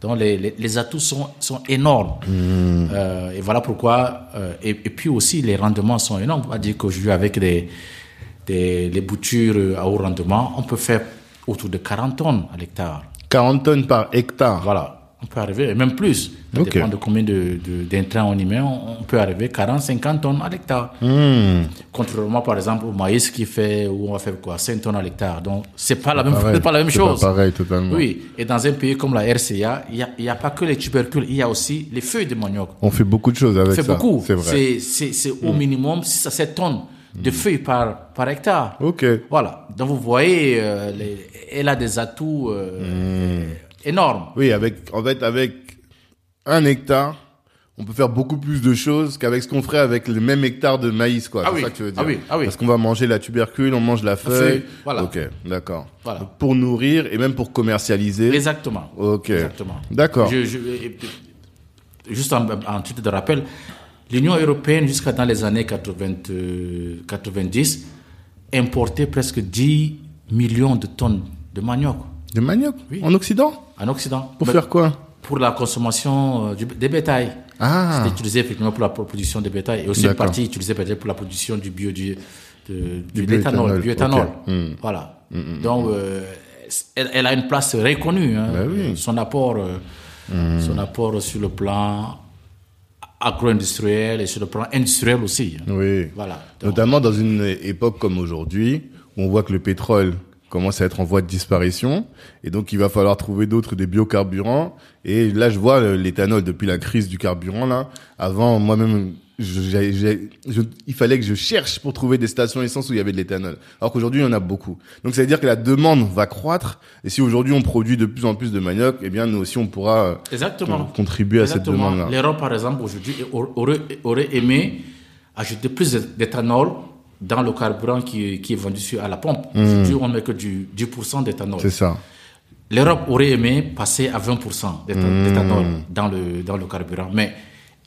Donc les, les, les atouts sont, sont énormes. Hmm. Euh, et voilà pourquoi. euh, et, et puis aussi, les rendements sont énormes. On va dire qu'aujourd'hui, avec des, des, les boutures à haut rendement, on peut faire autour de 40 tonnes à l'hectare. 40 tonnes par hectare. Voilà. On peut arriver, et même plus. Ça Ok. dépend de combien de, de, d'intrants on y met. On, peut arriver 40, 50 tonnes à l'hectare. Hmm. Contrairement, par exemple, au maïs qui fait, où on va faire quoi, 5 tonnes à l'hectare. Donc, c'est pas la même, Pareil. pas la même chose. pas pareil, totalement. Oui. Et dans un pays comme la RCA, il y a, pas que les tubercules, il y a aussi les feuilles de manioc. On fait beaucoup de choses avec On fait ça. beaucoup. C'est vrai. Hmm. C'est, au minimum 6 à 7 tonnes de feuilles par, par hectare. Ok. Voilà. Donc, vous voyez, euh, les- elle a des atouts euh, Hmm. Énormes. Oui, avec, en fait, avec un hectare, on peut faire beaucoup plus de choses qu'avec ce qu'on ferait avec le même hectare de maïs, quoi. Ah c'est oui. ça que tu veux dire. Ah oui, ah oui. Parce qu'on va manger la tubercule, on mange la feuille. voilà. Ok, d'accord. Voilà. Donc, Pour nourrir et même pour commercialiser. Exactement. Ok. Exactement. D'accord. Je- je- juste en, en titre de rappel, l'Union européenne, jusqu'à dans les années 80, euh, 90, importait presque 10 millions de tonnes de manioc De manioc Oui. En Occident en Occident. Pour Mais faire quoi Pour la consommation euh, du- des bétails. Ah. C'était utilisé effectivement pour la production des bétails et aussi une partie utilisée peut-être pour la production du bio, du, de, Du l'éthanol, bioéthanol, du éthanol. ok. Hmm. Voilà. Donc, euh, elle, elle a une place reconnue. hein. Ben oui. Hmm. Son apport, euh, son apport sur le plan agro-industriel et sur le plan industriel aussi. hein. Oui. Voilà. Donc, Notamment dans une époque comme aujourd'hui, où on voit que le pétrole commence à être en voie de disparition, et donc il va falloir trouver d'autres des biocarburants. Et là, je vois euh, l'éthanol depuis la crise du carburant là. Avant, moi-même, je- je- il fallait que je cherche pour trouver des stations essence où il y avait de l'éthanol. Alors qu'aujourd'hui, il y en a beaucoup. Donc ça veut dire que la demande va croître. Et si aujourd'hui on produit de plus en plus de manioc, eh bien nous aussi on pourra euh, Exactement. contribuer à cette demande-là. L'Europe, par exemple, aujourd'hui, aurait, aurait aimé ajouter plus d'éthanol dans le carburant qui, qui est vendu sur, à la pompe. Aujourd'hui, on ne met que du 10% d'éthanol. C'est ça. L'Europe aurait aimé passer à 20% d'étha- Hmm. d'éthanol dans le, dans le carburant. Mais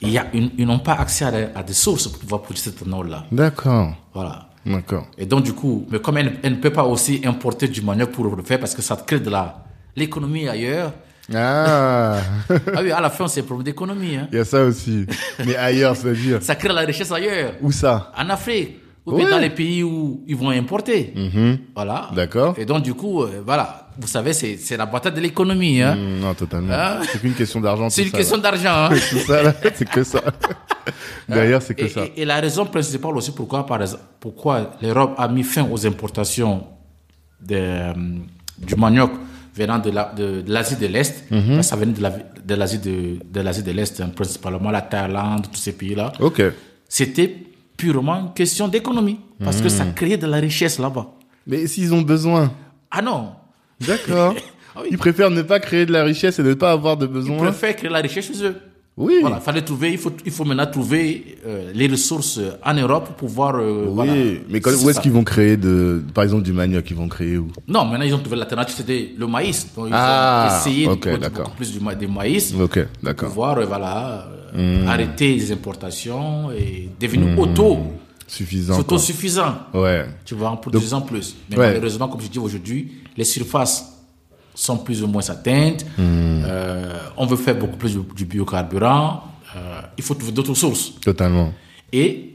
il y a une- ils n'ont pas accès à, des- à des sources pour pouvoir produire cet éthanol-là. D'accord. Voilà. D'accord. Et donc, du coup, mais comme elle, elle ne peut pas aussi importer du manioc pour le faire parce que ça crée de la, l'économie ailleurs. Ah, ah oui, à la fin, c'est un problème d'économie. Hein. il y a ça aussi. Mais ailleurs, c'est-à-dire Ça crée la richesse ailleurs. où ça? En Afrique. Ou bien Ouais. dans les pays où ils vont importer. Mhm. Voilà. D'accord. Et donc, du coup, euh, voilà. Vous savez, c'est, c'est la bataille de l'économie. Hein. Mm, Non, totalement. Ah. C'est qu'une question d'argent. C'est une ça, question là. d'argent. Hein. Tout ça, là, c'est que ça. Derrière, c'est que et, ça. et- et la raison principale aussi pourquoi, par exemple, pourquoi l'Europe a mis fin aux importations de, euh, du manioc venant de, la- de, de l'Asie de l'Est, Mhm. ça venait de, la- de l'Asie de, de l'Asie de l'Est, hein, principalement la Thaïlande, tous ces pays-là. Ok. C'était purement une question d'économie, parce que ça créait de la richesse là-bas. Mais s'ils ont besoin. Ah non, D'accord. Ah oui. Ils préfèrent ne pas créer de la richesse et ne pas avoir de ils besoin. préfèrent créer la richesse chez eux. Oui. Voilà, fallait trouver, il faut, il faut maintenant trouver euh, les ressources en Europe pour pouvoir. euh, Oui. voilà. Mais quand- où est-ce qu'ils vont créer de, par exemple, du manioc, ils vont créer où? Non, maintenant ils ont trouvé l'alternative, c'était le maïs. Donc ils Ah, ont essayé ok, de produire plus du, du maïs Ok, pour d'accord. pouvoir euh, voilà, euh, arrêter les importations et devenir Hmm. auto, Suffisant. autosuffisant. Ouais. Tu vois, en produisant plus. Mais Ouais. malheureusement, comme je dis aujourd'hui, les surfaces sont plus ou moins atteintes. Hmm. Euh, on veut faire beaucoup plus du, biocarburant. Euh, il faut trouver d'autres sources. Totalement. Et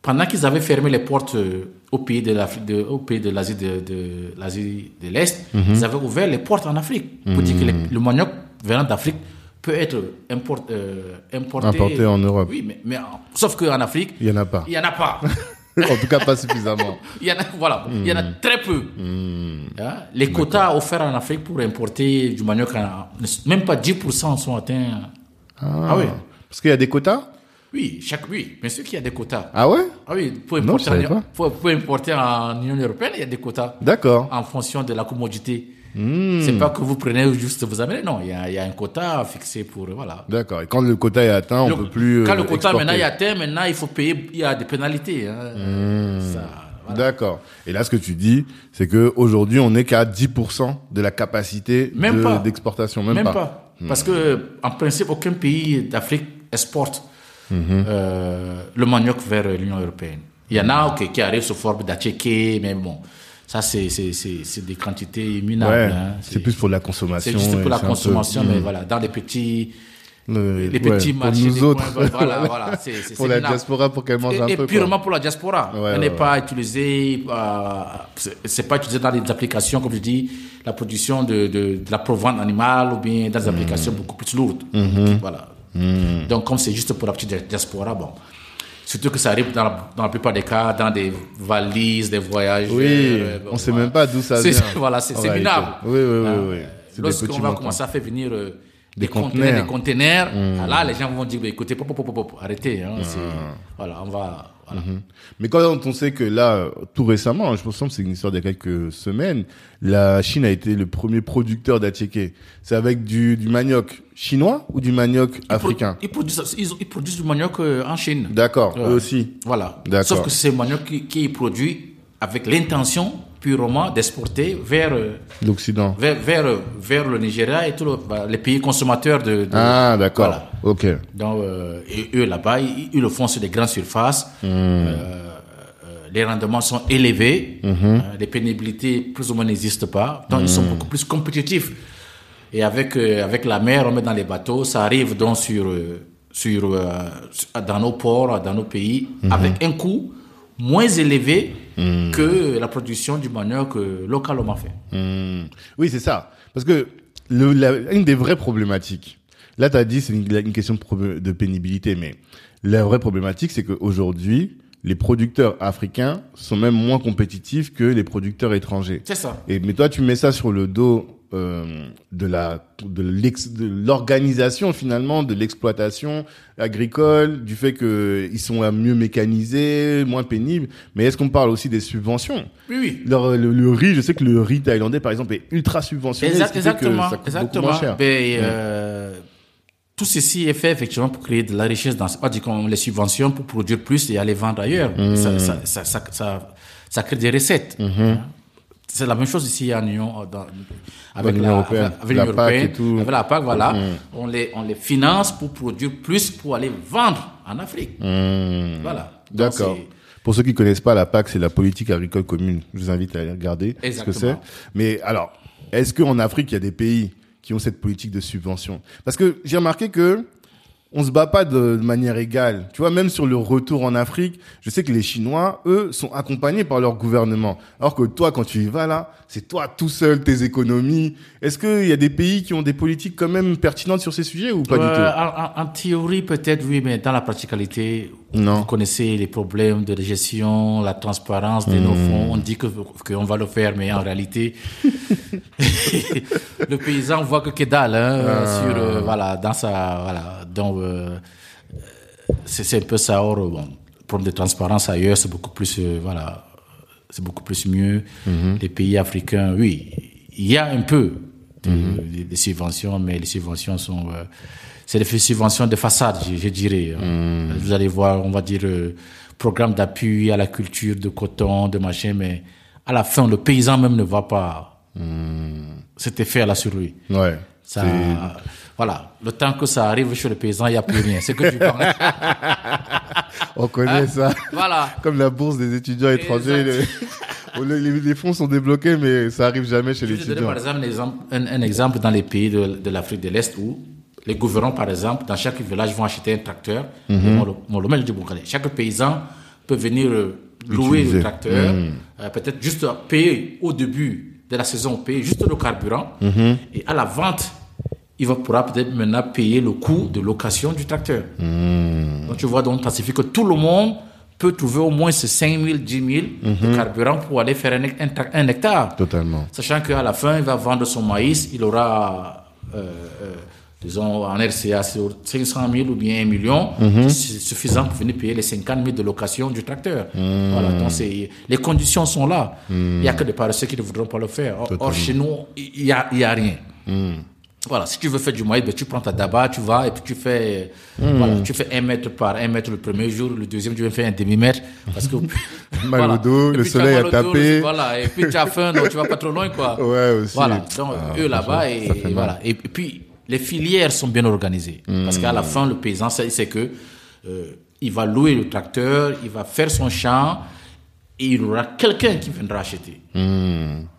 pendant qu'ils avaient fermé les portes euh, au pays de l'Afrique, de, au pays de l'Asie de, de l'Asie de l'Est, Mhm. ils avaient ouvert les portes en Afrique pour dire que les- le manioc venant d'Afrique peut être import- euh, importé, Importé en Europe. Oui, mais, mais sauf qu'en Afrique, Il y en a pas. il y en a pas. en tout cas, pas suffisamment. il y en a, voilà, il y en a Hmm. très peu. Hein? Les quotas offerts en Afrique pour importer du manioc, même pas 10% sont atteints. Ah oui. Parce qu'il y a des quotas? Oui, chaque, oui, bien sûr qu'il y a des quotas. Ah ouais? Ah oui, pour Non, importer, savais en, pour, pour importer en Union européenne, il y a des quotas D'accord. en fonction de la commodité. Hmm. C'est pas que vous prenez juste vous amenez, non, il y a, il y a un quota fixé pour, voilà. D'accord. Et quand le quota est atteint, on Le- peut plus. Quand euh, le quota exporter. maintenant est atteint, maintenant il faut payer, il y a des pénalités. Hein. Hmm. Voilà. D'accord. Et là, ce que tu dis, c'est que aujourd'hui, on n'est qu'à 10% de la capacité Même de- pas. d'exportation. Même, Même pas. pas. Parce que, en principe, aucun pays d'Afrique exporte Mhm. euh, le manioc vers l'Union européenne. Il y en a ok, qui arrivent sous forme d'atchéké, mais bon, ça, c'est des quantités minables. Ouais. hein. C'est plus pour la consommation. C'est juste et pour la peu- consommation, mais Hmm. voilà, dans les petits, Le- les ouais, petits pour marchés. nous des autres. coins, voilà, voilà, c'est c'est- pour la minable. diaspora, pour qu'elle mange Et, un et peu. purement quoi. pour la diaspora. Ouais, Elle ouais, n'est pas utilisée, euh, c'est- pas utilisé dans les applications, comme je dis, la production de, de, de la provente animale ou bien dans des Hmm. applications beaucoup plus lourdes. Donc, Voilà. Donc, comme c'est juste pour la petite dia- diaspora, bon. Surtout que ça arrive dans la, dans la plupart des cas dans des valises, des voyages. Oui, euh, on bon, sait même pas d'où ça vient. Voilà, c'est c'est réalité. minable. Oui, oui, oui, Hein? oui. Lorsqu'on va commencer à faire venir euh, Des des, conteneurs, conteneurs. des conteneurs, ah là, les gens vont dire, bah, écoutez, pop, pop, pop, pop, arrêtez. Hein, c'est- Voilà, on va. Voilà. Mais quand on sait que là, tout récemment, je pense que c'est une histoire d'il y a quelques semaines, la Chine a été le premier producteur d'attiéké. C'est avec du, du manioc chinois ou du manioc africain? Ils produisent, ils, ils produisent du manioc euh, en Chine. D'accord, Ouais. eux aussi. Voilà. Sauf que c'est un manioc qui, qui est produit avec l'intention purement d'exporter vers, euh, L'Occident. vers, vers, vers le Nigeria et tous le- bah, les pays consommateurs de. de- Ah, d'accord. Voilà. Ok. Donc, euh, et eux là-bas, ils, ils le font sur des grandes surfaces. Hmm. Euh, les rendements sont élevés. Mhm. Euh, les pénibilités plus ou moins n'existent pas. Donc, ils Hmm. sont beaucoup plus compétitifs. Et avec avec la mer, on met dans les bateaux. Ça arrive donc sur sur sur- dans nos ports, dans nos pays, Mhm. avec un coût moins élevé que la production du manioc euh, localement fait. Hmm. Oui, c'est ça. Parce que le, la- une des vraies problématiques, là, tu as dit c'est une, une question de pénibilité, mais la vraie problématique, c'est qu'aujourd'hui, les producteurs africains sont même moins compétitifs que les producteurs étrangers. C'est ça. Et mais toi, tu mets ça sur le dos euh, de la de l'organisation finalement de l'exploitation agricole, du fait que ils sont mieux mécanisés, moins pénibles. Mais est-ce qu'on parle aussi des subventions? Oui, oui. Le, le riz, je sais que le riz thaïlandais par exemple est ultra subventionné, Exact- exactement. ça coûte exactement. beaucoup moins cher. Euh, tout ceci est fait effectivement pour créer de la richesse dans pas qu'on les subventions pour produire plus et aller vendre ailleurs. Mmh. Ça, ça, ça, ça, ça, ça crée des recettes. Hein? C'est la même chose ici en Union, dans, avec l'Union la, européenne. avec, avec La avec la PAC, voilà. Mmh. On les, on les finance pour produire plus pour aller vendre en Afrique. Mmh. Voilà. D'accord. Pour ceux qui connaissent pas la PAC, c'est la politique agricole commune. Je vous invite à aller regarder ce que c'est. Mais alors, est-ce qu'en Afrique, il y a des pays qui ont cette politique de subvention? Parce que j'ai remarqué que on se bat pas de manière égale. Tu vois, même sur le retour en Afrique, je sais que les Chinois, eux, sont accompagnés par leur gouvernement. Alors que toi, quand tu y vas là, c'est toi tout seul, tes économies. Est-ce qu'il y a des pays qui ont des politiques quand même pertinentes sur ces sujets ou pas du tout? en, théorie, peut-être, oui, mais dans la praticalité, Non. vous connaissez les problèmes de gestion, la transparence de Hmm. nos fonds. On dit que qu'on va le faire, mais en réalité, le paysan voit que que dalle, hein, Ah. sur, euh, voilà, dans sa, voilà. Donc, euh, c'est un peu ça. Or, bon, problème de transparence ailleurs, c'est beaucoup plus, euh, voilà, c'est beaucoup plus mieux. Mhm. Les pays africains, oui, il y a un peu de, Mhm. de- de subventions, mais les subventions sont, c'est des subventions de façade, je, je dirais. hein. Mhm. Vous allez voir, on va dire, programme d'appui à la culture de coton, de machin, mais à la fin, le paysan même ne va pas cet effet là sur lui. Ouais. Ça, voilà, le temps que ça arrive chez le paysan, il n'y a plus rien. C'est que du vent. On connaît ça. voilà. Comme la bourse des étudiants étrangers. Les, les- les fonds sont débloqués, mais ça arrive jamais chez Je te donner étudiants. par exemple un exemple, un, un exemple dans les pays de, de l'Afrique de l'Est où les gouvernants, par exemple, dans chaque village vont acheter un tracteur. Mhm. et vont le-. Chaque paysan peut venir euh, louer Utiliser. le tracteur, Mhm. euh, peut-être juste payer au début de la saison, payer juste le carburant. Mhm. Et à la vente, il va pourra peut-être maintenant payer le coût de location du tracteur. Mhm. Donc tu vois, donc, ça signifie que tout le monde peut trouver au moins ces 5 000, 10 000 Mhm. de carburant pour aller faire un hectare. Totalement. Sachant qu'à la fin, il va vendre son maïs, il aura euh, euh, disons en RCA, sur 500 000 ou bien 1 million, Mhm. c'est suffisant pour venir payer les 50 000 de location du tracteur. Mhm. Voilà, donc les conditions sont là. Il n'y a que des paresseux qui ne voudront pas le faire. Or, or, chez nous, il n'y a, y a rien. Mhm. Voilà, si tu veux faire du maïs, ben, tu prends ta daba, tu vas et puis tu fais, voilà, tu fais un mètre par un mètre le premier jour, le deuxième tu vas faire un demi-mètre parce que Mal au dos, Et le soleil a tapé. voilà, et puis tu as faim, donc tu vas pas trop loin, quoi. Ouais, aussi. Voilà, donc Ah, eux là-bas et, voilà, et, et puis les filières sont bien organisées parce qu'à la fin le paysan sait, sait que euh, il va louer le tracteur, il va faire son champ et il y aura quelqu'un qui viendra acheter.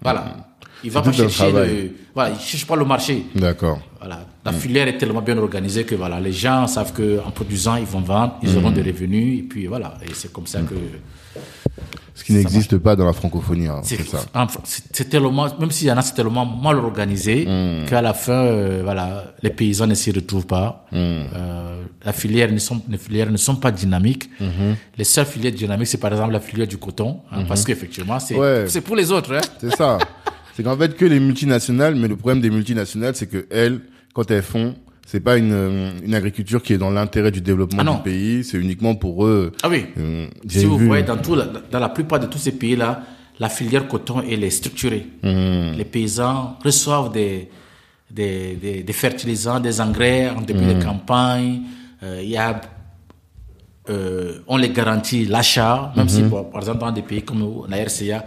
Voilà. Il va Hmm. C'est pas chercher le, voilà, il cherche pas le marché. D'accord. Voilà. La filière est tellement bien organisée que voilà, les gens savent que en produisant, ils vont vendre, ils auront des revenus, et puis voilà. Et c'est comme ça que. Ce qui n'existe pas dans la francophonie, hein, C'est ça. c'est- tellement, même s'il y en a, c'est tellement mal organisé Hmm. qu'à la fin, euh, voilà, les paysans ne s'y retrouvent pas. Hmm. Euh, la filière ne sont, les filières ne sont pas dynamiques. Hmm. Les seules filières dynamiques, c'est par exemple la filière du coton, hein, parce qu'effectivement, c'est Ouais. c'est pour les autres. Hein. C'est ça. c'est qu'en fait que les multinationales, mais le problème des multinationales, c'est que elles, quand elles font, c'est pas une, euh, une agriculture qui est dans l'intérêt du développement Ah du pays, c'est uniquement pour eux. Ah oui. Euh, Si vous vu. voyez dans, tout, la- dans la plupart de tous ces pays-là, la filière coton, elle est structurée. Hmm. Les paysans reçoivent des, des, des, des fertilisants, des engrais en début Hmm. de campagne. Euh, y a, euh, on les garantit l'achat, même Hmm. si, par par exemple, dans des pays comme la RCA,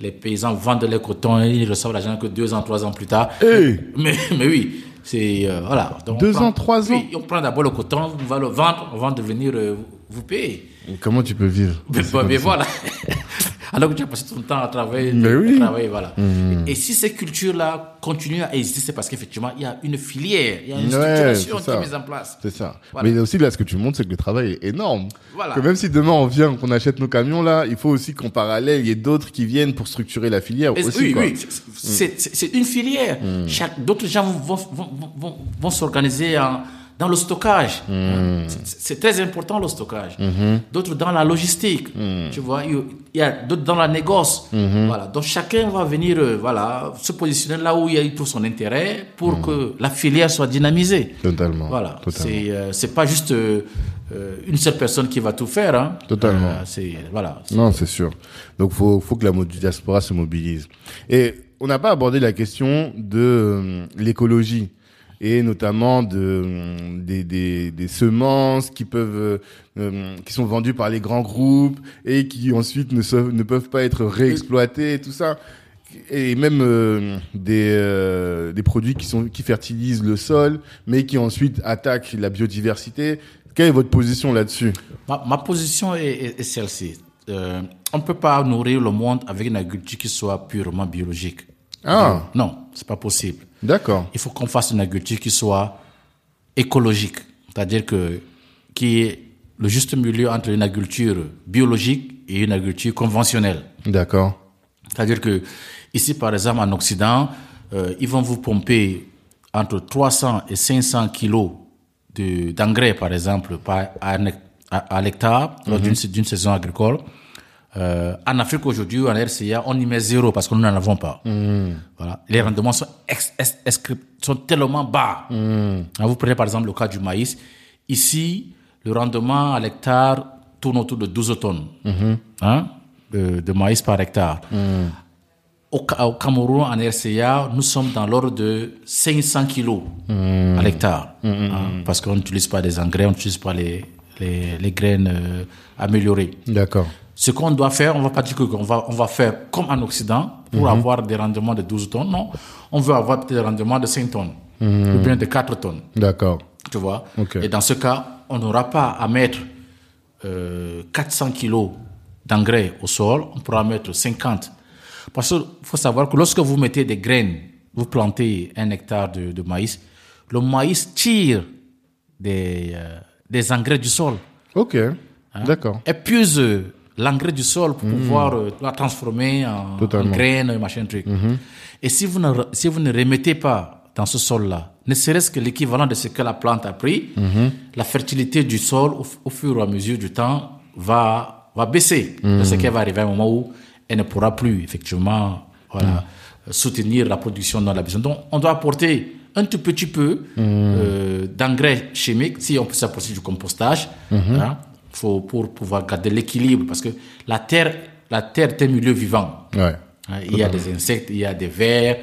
les paysans vendent leur coton et ils reçoivent l'argent que deux ans, trois ans plus tard. Hey Mais, mais oui, c'est euh, voilà. Donc, on Deux prend- ans, trois ans Oui, on prend d'abord le coton, on va le vendre avant de venir euh, vous payer. Comment tu peux vivre? Mais, comme mais voilà. Alors que tu as passé ton temps à travailler. Mais à oui. Mhm. travailler, voilà. Et, et si ces cultures-là continuent à exister, c'est parce qu'effectivement, il y a une filière, il y a une structuration qui est mise en place. C'est ça. Voilà. Mais aussi là, ce que tu montres, c'est que le travail est énorme. Voilà. Que même si demain on vient, qu'on achète nos camions là, il faut aussi qu'en parallèle, il y ait d'autres qui viennent pour structurer la filière aussi. oui, quoi. oui, c'est- c'est une filière. Chaque- D'autres gens vont, vont, vont, vont s'organiser en- dans le stockage. C'est- C'est très important le stockage. D'autres dans la logistique. Tu vois, il y a- d'autres dans la négoce. Voilà. Donc chacun va venir euh, voilà, se positionner là où il, y a, trouve son intérêt pour que la filière soit dynamisée. Totalement. Voilà. C'est euh, pas juste euh, euh, une seule personne qui va tout faire. Hein. Totalement. C'est voilà. Non, c'est sûr. Donc, faut, faut que la diaspora se mobilise. Et on n'a pas abordé la question de l'écologie et notamment de des, des, des semences qui peuvent euh, euh, qui sont vendues par les grands groupes et qui ensuite ne, se- ne peuvent pas être réexploitées et tout ça et même euh, des euh, des produits qui sont qui fertilisent le sol mais qui ensuite attaquent la biodiversité quelle est votre position là-dessus? Ma, ma position est, est- est celle-ci. On ne peut pas nourrir le monde avec une agriculture qui soit purement biologique. ah Non, c'est pas possible. D'accord Il faut qu'on fasse une agriculture qui soit écologique, c'est-à-dire que qui est le juste milieu entre une agriculture biologique et une agriculture conventionnelle. d'accord C'est-à-dire que ici, par exemple, en Occident, euh, ils vont vous pomper entre 300 et 500 kilos de- d'engrais, par exemple, par, à, à, à l'hectare lors d'une d'une saison agricole. Euh, en Afrique aujourd'hui, en RCA, on y met zéro parce que nous n'en avons pas. Voilà. Les rendements sont, ex- ex- escri- sont tellement bas. Quand vous prenez par exemple le cas du maïs, ici, le rendement à l'hectare tourne autour de 12 tonnes hein, de, de maïs par hectare. Au, Ca- au Cameroun, en RCA, nous sommes dans l'ordre de 500 kilos à l'hectare. hein, parce qu'on n'utilise pas des engrais, on n'utilise pas les, les, les graines euh, améliorées. D'accord. Ce qu'on doit faire, on va pas dire qu'on va, on va faire comme en Occident pour avoir des rendements de 12 tonnes. Non, on veut avoir des rendements de 5 tonnes ou bien de 4 tonnes. D'accord. Tu vois. Et dans ce cas, on n'aura pas à mettre euh, 400 kilos d'engrais au sol, on pourra mettre 50. Parce qu'il faut savoir que lorsque vous mettez des graines, vous plantez un hectare de, de maïs, le maïs tire des, euh, des engrais du sol, Ok. Hein? D'accord. épuise euh, l'engrais du sol pour pouvoir euh, la transformer en, en graines, machin truc. Et si vous, ne, si vous ne remettez pas dans ce sol-là, ne serait-ce que l'équivalent de ce que la plante a pris, la fertilité du sol, au, fur et à mesure du temps, va, va baisser. Ce qui va arriver à un moment où elle ne pourra plus, effectivement, voilà, soutenir la production dans la maison. Donc, on doit apporter un tout petit peu euh, d'engrais chimiques, si on peut s'approcher du compostage, hein, faut, pour pouvoir garder l'équilibre, parce que la terre, la terre est un milieu vivant. Ouais. Hein, il y a des insectes, il y a des vers.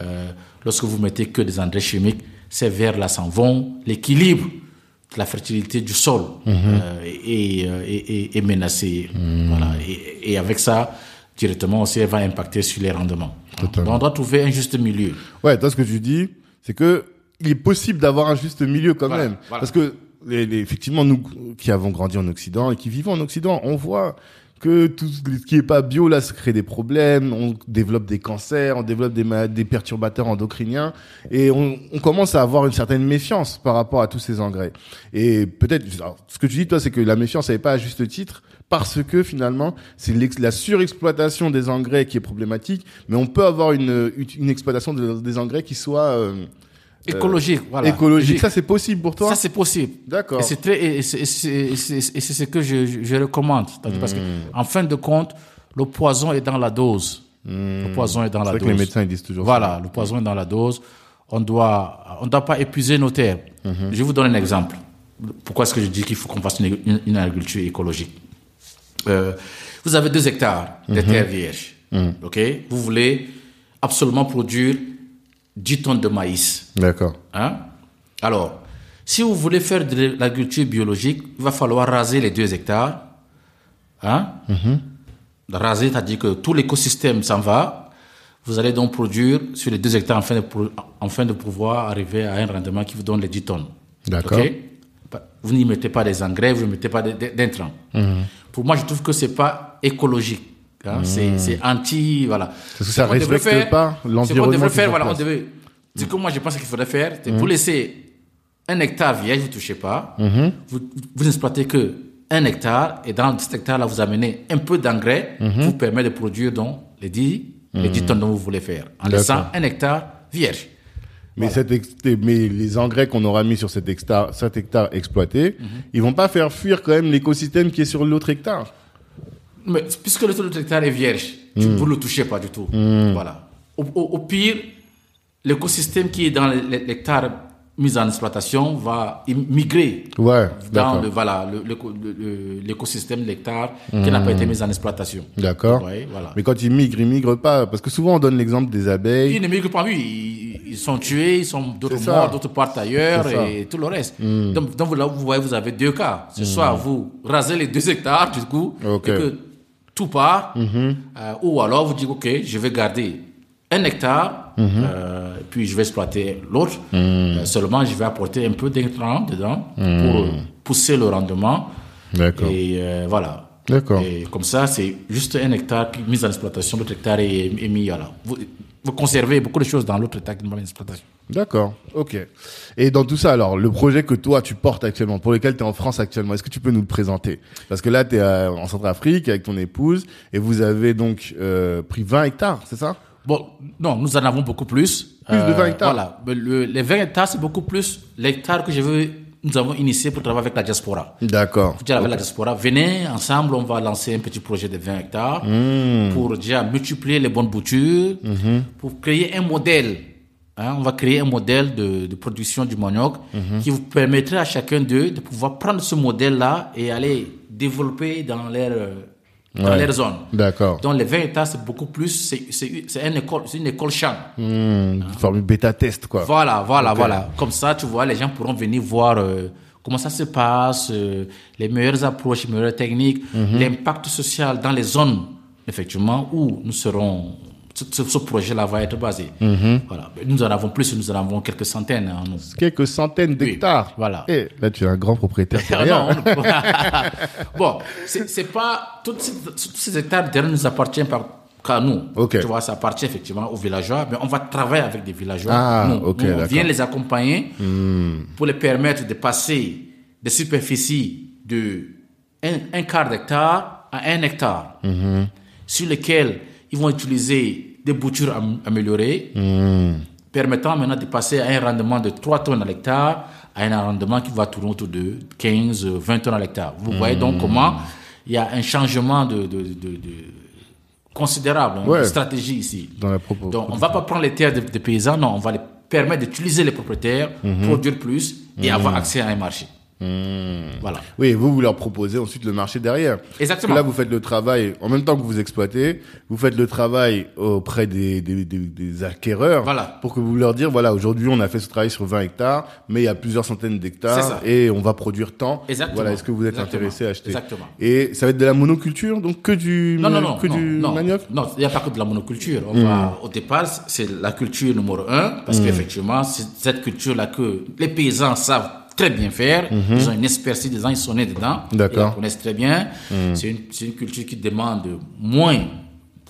Euh, lorsque vous mettez que des engrais chimiques, ces vers-là s'en vont. L'équilibre de la fertilité du sol euh, est, euh, est- est- est menacé. Voilà. Et, et avec ça, directement aussi, elle va impacter sur les rendements. Donc, on doit trouver un juste milieu. Ouais, toi, ce que tu dis, c'est que il est possible d'avoir un juste milieu quand Voilà, même. voilà. Parce que, les, effectivement, nous qui avons grandi en Occident et qui vivons en Occident, on voit que tout ce qui est pas bio, là, ça crée des problèmes, on développe des cancers, on développe des, perturbateurs endocriniens, et on, commence à avoir une certaine méfiance par rapport à tous ces engrais. Et peut-être, ce que tu dis, toi, c'est que la méfiance, n'est pas à juste titre, parce que finalement, c'est la surexploitation des engrais qui est problématique, mais on peut avoir une, une exploitation de- des engrais qui soit euh, Écologique, voilà. écologique. Ça, c'est possible pour toi Ça, c'est possible. D'accord. Et c'est très, et c'est, c'est- c'est- c'est ce que je, je- je recommande. Parce que, Hmm. en fin de compte, le poison est dans la dose. Le poison est dans Hmm. C'est la vrai dose. que les médecins, ils disent toujours Voilà, le poison est dans la dose. On doit, on doit pas épuiser nos terres. Mhm. Je vais vous donner un exemple. Pourquoi est-ce que je dis qu'il faut qu'on fasse une, une- une agriculture écologique? Euh, Vous avez deux hectares de Mhm. terre vierge. Ok? Vous voulez absolument produire 10 tonnes de maïs. D'accord. Hein? Alors, si vous voulez faire de l'agriculture biologique, il va falloir raser les deux hectares. Hein? Raser, c'est-à-dire que tout l'écosystème s'en va. Vous allez donc produire sur les deux hectares afin de, afin de pouvoir arriver à un rendement qui vous donne les 10 tonnes. D'accord. Vous n'y mettez pas des engrais, vous ne mettez pas d'intrants. Pour moi, je trouve que c'est pas écologique. Hein. C'est- C'est anti, voilà. Parce que Ce ça devrait respecte faire- pas Ce l'environnement qu'on devrait faire, voilà, on devait. Ce que moi je pense qu'il faudrait faire, c'est vous laisser un hectare vierge, vous ne touchez pas. Vous, vous n'exploitez que un hectare et dans cet hectare-là, vous amenez un peu d'engrais vous permet de produire donc les 10, les 10 tonnes dont vous voulez faire en laissant un hectare vierge. Mais, cet ex- mais les engrais qu'on aura mis sur cet hectare, cet hectare exploité, ils vont pas faire fuir quand même l'écosystème qui est sur l'autre hectare. Mais puisque le taux de hectare est vierge, tu- vous ne le touchez pas du tout. Voilà. Au, au- au pire, l'écosystème qui est dans l'hectare mis en exploitation va migrer Ouais, dans le, voilà, l'écosystème de l'hectare qui n'a pas été mis en exploitation. D'accord. Ouais, voilà. Mais quand ils migrent, ils migrent pas. Parce que souvent, on donne l'exemple des abeilles. Ils ne migrent pas, oui, ils, sont tués, ils sont d'autres morts, d'autres partent ailleurs et tout le reste. Donc, donc là, vous voyez, vous avez deux cas. Ce soit vous rasez les deux hectares, du coup, Ok. et que tout part, euh, ou alors vous dites, OK, je vais garder un hectare, euh, puis je vais exploiter l'autre. Euh, seulement, je vais apporter un peu d'intrants dedans pour euh, pousser le rendement. D'accord. Et voilà. D'accord. Et comme ça, c'est juste un hectare mis en exploitation, l'autre hectare est, est mis là. Vous, vous conservez beaucoup de choses dans l'autre hectare qui n'est pas en exploitation. D'accord. Ok. Et dans tout ça, alors, le projet que toi, tu portes actuellement, pour lequel tu es en France actuellement, est-ce que tu peux nous le présenter? Parce que là, tu es en Centrafrique avec ton épouse et vous avez donc euh, pris 20 hectares, c'est ça? Bon, non, nous en avons beaucoup plus. Plus de 20 hectares. Voilà. Le- les 20 hectares, c'est beaucoup plus l'hectare que je veux, nous avons initié pour travailler avec la diaspora. D'accord. Faut dire avec la diaspora, venez ensemble, on va lancer un petit projet de 20 hectares Hmm. pour déjà multiplier les bonnes boutures, pour créer un modèle. hein. on va créer un modèle de, de production du manioc Mhm. qui vous permettrait à chacun d'eux de pouvoir prendre ce modèle-là et aller développer dans leur, euh, dans Ouais. leur zone. D'accord. Donc les 20 hectares, c'est beaucoup plus, c'est- une école, c'est une école champ. Hmm, formule bêta-test, quoi. Voilà, voilà, voilà. Comme ça, tu vois, les gens pourront venir voir euh, comment ça se passe, euh, les meilleures approches, les meilleures techniques, Mhm. l'impact social dans les zones, effectivement, où nous serons. Ce, projet-là va être basé. Mhm. Voilà. Nous en avons plus, nous en avons quelques centaines. hein, nous. Quelques centaines d'hectares. voilà. Et là, tu es un grand propriétaire. Non, on ne- bon, c'est pas toutes ces, tous ces hectares derrière nous appartiennent pas qu'à nous. Ok. Tu vois, ça appartient effectivement aux villageois, mais on va travailler avec des villageois. Ah, nous, ok, nous, on. Hmm. vient les accompagner pour les permettre de passer des superficies de un, un quart d'hectare à un hectare, Mhm. sur lesquels ils vont utiliser des boutures am- améliorées Hmm. permettant maintenant de passer à un rendement de 3 tonnes à l'hectare à un rendement qui va tourner autour de 15, 20 tonnes à l'hectare. Vous voyez Hmm. donc comment il y a un changement de, de, de- de- considérable hein, Ouais. de stratégie ici. Dans la propos. Donc, on va pas prendre les terres des, paysans, non, on va les permet d'utiliser les propriétaires, produire plus et avoir accès à un marché. Voilà. Oui, et vous, vous leur proposez ensuite le marché derrière. Parce que Exactement. là, vous faites le travail, en même temps que vous exploitez, vous faites le travail auprès des, des, des, des acquéreurs. Voilà. Pour que vous leur dire, voilà, aujourd'hui, on a fait ce travail sur 20 hectares, mais il y a plusieurs centaines C'est d'hectares ça. et on va produire tant. Exactement. Voilà, est-ce que vous êtes Exactement. intéressé à acheter? Exactement. Et ça va être de la monoculture, donc que du, Non, non, non. que non, du non, manioc? Non, il n'y a pas que de la monoculture. On va, au départ, c'est la culture numéro un, parce qu'effectivement, c'est cette culture-là que les paysans savent très bien faire. Ils ont une expertise dedans, ils sont nés dedans. Ils la connaissent très bien. C'est une, c'est une culture qui demande moins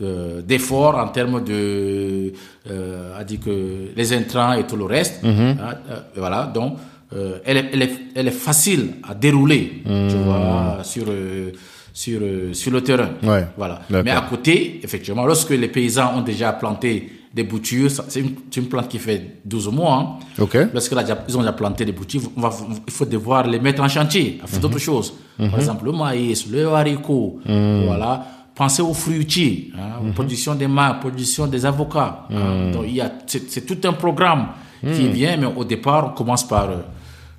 de- d'efforts en termes de, euh, à dire que les intrants et tout le reste. Hein, euh, voilà, donc, euh, elle, est, elle, est, elle est facile à dérouler, tu vois, sur, euh, sur, euh, sur le terrain. Ouais. Voilà. Mais à côté, effectivement, lorsque les paysans ont déjà planté des boutures, c'est une, plante qui fait 12 mois. hein. Ok. Lorsque là, déjà- ils ont déjà planté des boutures, on va- il faut devoir les mettre en chantier, à faire d'autres choses. Par exemple, le maïs, le haricot, voilà. Pensez aux fruitiers, hein, aux productions des mains, production des avocats. hein. Donc, il y a, c'est, tout un programme qui vient, mais au départ, on commence par, euh,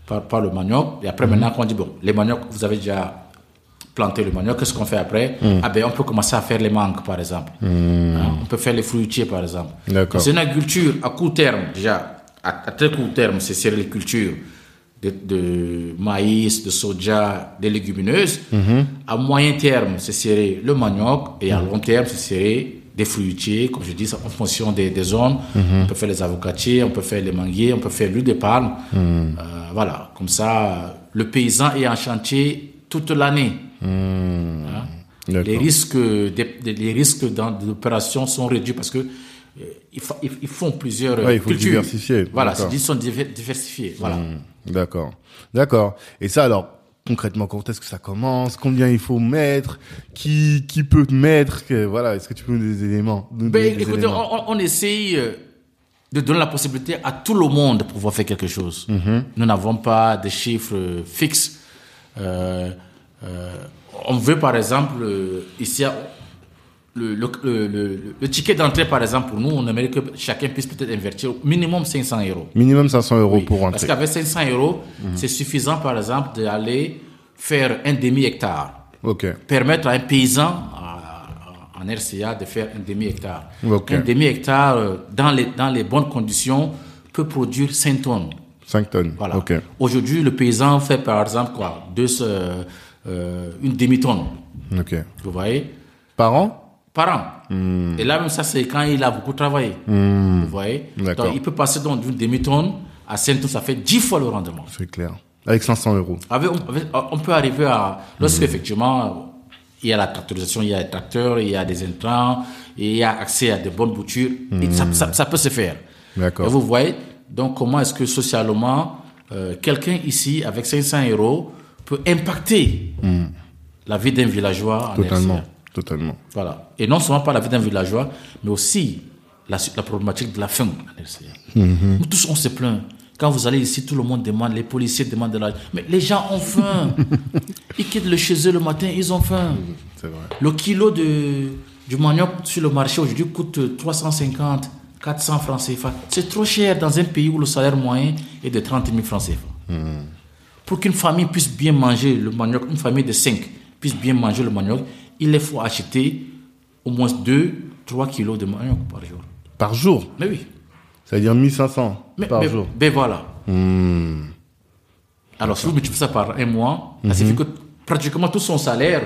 par, par le manioc. Et après, maintenant, quand on dit, bon, les maniocs, vous avez déjà planter le manioc, qu'est-ce qu'on fait après Ah ben, on peut commencer à faire les mangues, par exemple. Hein, On peut faire les fruitiers, par exemple. C'est une agriculture à court terme, déjà. À, à très court terme, c'est céréaliculture de, de maïs, de soja, des légumineuses. À moyen terme, c'est serrer le manioc. Et à long terme, c'est serrer des fruitiers, comme je dis, en fonction des, des zones. On peut faire les avocatiers, on peut faire les manguiers, on peut faire l'huile de palme. Euh, voilà, comme ça, le paysan est en chantier toute l'année. Hein? D'accord. Les risques, les risques dans l'opération sont réduits parce que euh, ils, fa- ils- ils font plusieurs Ouais, il faut cultures. diversifier, Voilà, ils sont diver- diversifiés. Voilà. D'accord. D'accord. Et ça, alors, concrètement, quand est-ce que ça commence? Combien il faut mettre? Qui, qui peut mettre? Que, Voilà, est-ce que tu peux nous donner des éléments nous donner Ben, des écoutez, éléments? on, essaye euh, de donner la possibilité à tout le monde de pouvoir faire quelque chose. Mhm. Nous n'avons pas de chiffres euh, fixes. Euh, euh, on veut, par exemple, euh, ici, le, le, le, le- le ticket d'entrée, par exemple, pour nous, on aimerait que chacun puisse peut-être investir au minimum 500 euros. Minimum 500 euros Oui, pour Parce rentrer. Mhm. qu'avec 500 euros, c'est suffisant, par exemple, d'aller faire un demi-hectare. Ok. Permettre à un paysan à- à- en RCA de faire un demi-hectare. Ok. Un demi-hectare, dans les, dans les bonnes conditions, peut produire 5 tonnes. 5 tonnes. Voilà. Aujourd'hui, le paysan fait, par exemple, quoi deux, euh, euh, Une demi-tonne. Ok. Vous voyez Par an? Par an. Hmm. Et là, même ça, c'est quand il a beaucoup travaillé. Vous voyez. Donc, il peut passer donc d'une demi-tonne à 5 tonnes, ça fait 10 fois le rendement. C'est clair. Avec 500 euros. Avec- on, avec- on peut arriver à. Lorsque effectivement, il y a la tractorisation, il y a les tracteurs, il y a des intrants, il y a accès à de bonnes boutures, et ça, ça- ça peut se faire. D'accord. Et vous voyez, donc, comment est-ce que socialement, euh, quelqu'un ici, avec 500 euros, peut impacter la vie d'un villageois en Totalement. RCA. Totalement. Voilà. Et non seulement pas la vie d'un villageois, mais aussi la, la problématique de la faim en RCA. Mhm. Nous tous, on se plaint. Quand vous allez ici, tout le monde demande, les policiers demandent de l'argent. Mais les gens ont faim. ils quittent le chez eux le matin, ils ont faim. C'est vrai. Le kilo de, du manioc sur le marché aujourd'hui coûte 350, 400 francs CFA. C'est trop cher dans un pays où le salaire moyen est de 30 000 francs CFA. Pour qu'une famille puisse bien manger le manioc, une famille de 5 puisse bien manger le manioc, il leur faut acheter au moins 2, 3 kilos de manioc par jour. Par jour? Mais oui. Ça veut dire 1500 Mais, par mais- jour. ben voilà. Hmm. Alors, si vous multipliez ça par un mois, ça signifie que pratiquement tout son salaire,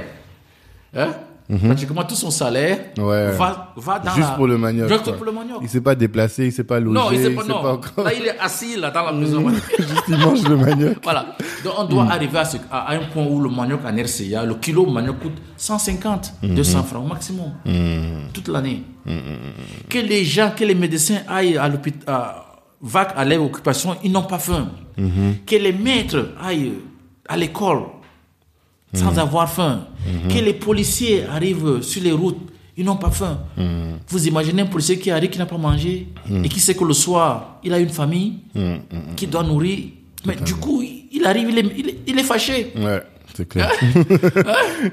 hein, pratiquement tout son salaire Ouais. va, va dans Juste la- pour le manioc. Juste pour le manioc. Il s'est pas déplacé, il s'est pas logé, Non, il pas, s'est non. pas encore. Là, il est assis là, dans la maison. Juste il mange le manioc. voilà. Donc, on doit arriver à, ce- à- à un point où le manioc en RCA, le kilo manioc coûte 150, 200 francs au maximum. Toute l'année. Que les gens, que les médecins aillent à l'hôpital, vaguent à leur occupation, ils n'ont pas faim. Que les maîtres aillent à l'école sans avoir faim. Que les policiers arrivent sur les routes, ils n'ont pas faim. Vous imaginez un policier qui arrive, qui n'a pas mangé, et qui sait que le soir, il a une famille, qui doit nourrir. Mais du coup, il arrive, il est, il est- il est fâché. Ouais, c'est clair.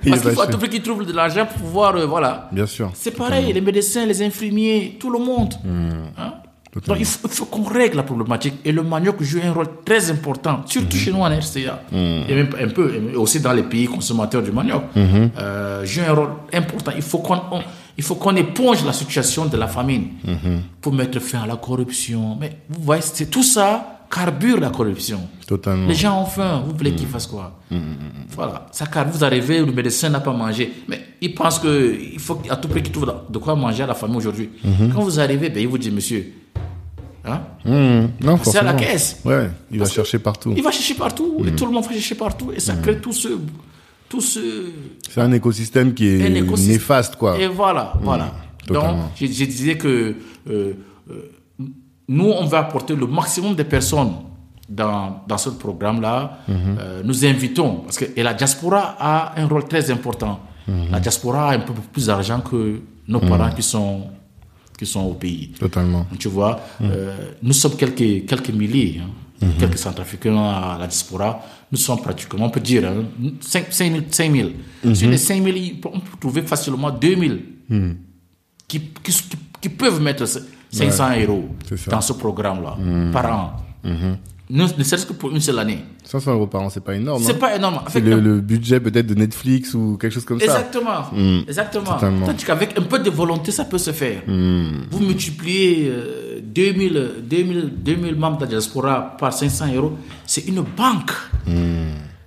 Parce qu'il faut à tout prix qu'il trouve de l'argent pour pouvoir, euh, voilà. Bien sûr. C'est pareil, les médecins, les infirmiers, tout le monde. Hein? Donc il faut, qu'on règle la problématique. Et le manioc joue un rôle très important, surtout chez nous en RCA. Et même un peu, et aussi dans les pays consommateurs du manioc. Euh, joue un rôle important. Il faut qu'on on- il faut qu'on éponge la situation de la famine pour mettre fin à la corruption. Mais vous voyez, c'est tout ça carbure la corruption. Totalement. Les gens ont faim, vous voulez qu'ils fassent quoi Voilà, ça car vous arrivez, le médecin n'a pas mangé, mais il pense que il faut à tout prix qu'il trouve de quoi manger à la famille aujourd'hui. Quand vous arrivez, ben, il vous dit monsieur, hein? C'est à la caisse. Ouais, il va Parce chercher partout. il va chercher partout, et tout le monde va chercher partout, et ça crée tout ce, tout ce, C'est un écosystème qui est écosystème. néfaste, quoi. Et voilà, voilà. Donc, je, je disais que euh, euh, nous, on va apporter le maximum de personnes dans, dans ce programme-là. Euh, nous invitons, parce que et la diaspora a un rôle très important. La diaspora a un peu plus d'argent que nos parents qui sont, qui sont au pays. Totalement. Tu vois, euh, nous sommes quelques, quelques milliers, hein, quelques centrafricains à la diaspora. Nous sommes pratiquement, on peut dire, hein, 5, 000. 5 000. Sur les 5 000, il peut- on peut trouver facilement 2 000 qui, qui, qui- qui peuvent mettre 500 euros dans ce programme-là par an. Ne, ne serait-ce que pour une seule année. 500 euros par an, c'est pas énorme. C'est hein. pas énorme. C'est le, budget peut-être de Netflix ou quelque chose comme ça. Exactement. Exactement. totalement. Tandis qu'avec un peu de volonté, ça peut se faire. Vous multipliez euh, 2000, 2000, 2000 membres de la diaspora par 500 euros, c'est une banque.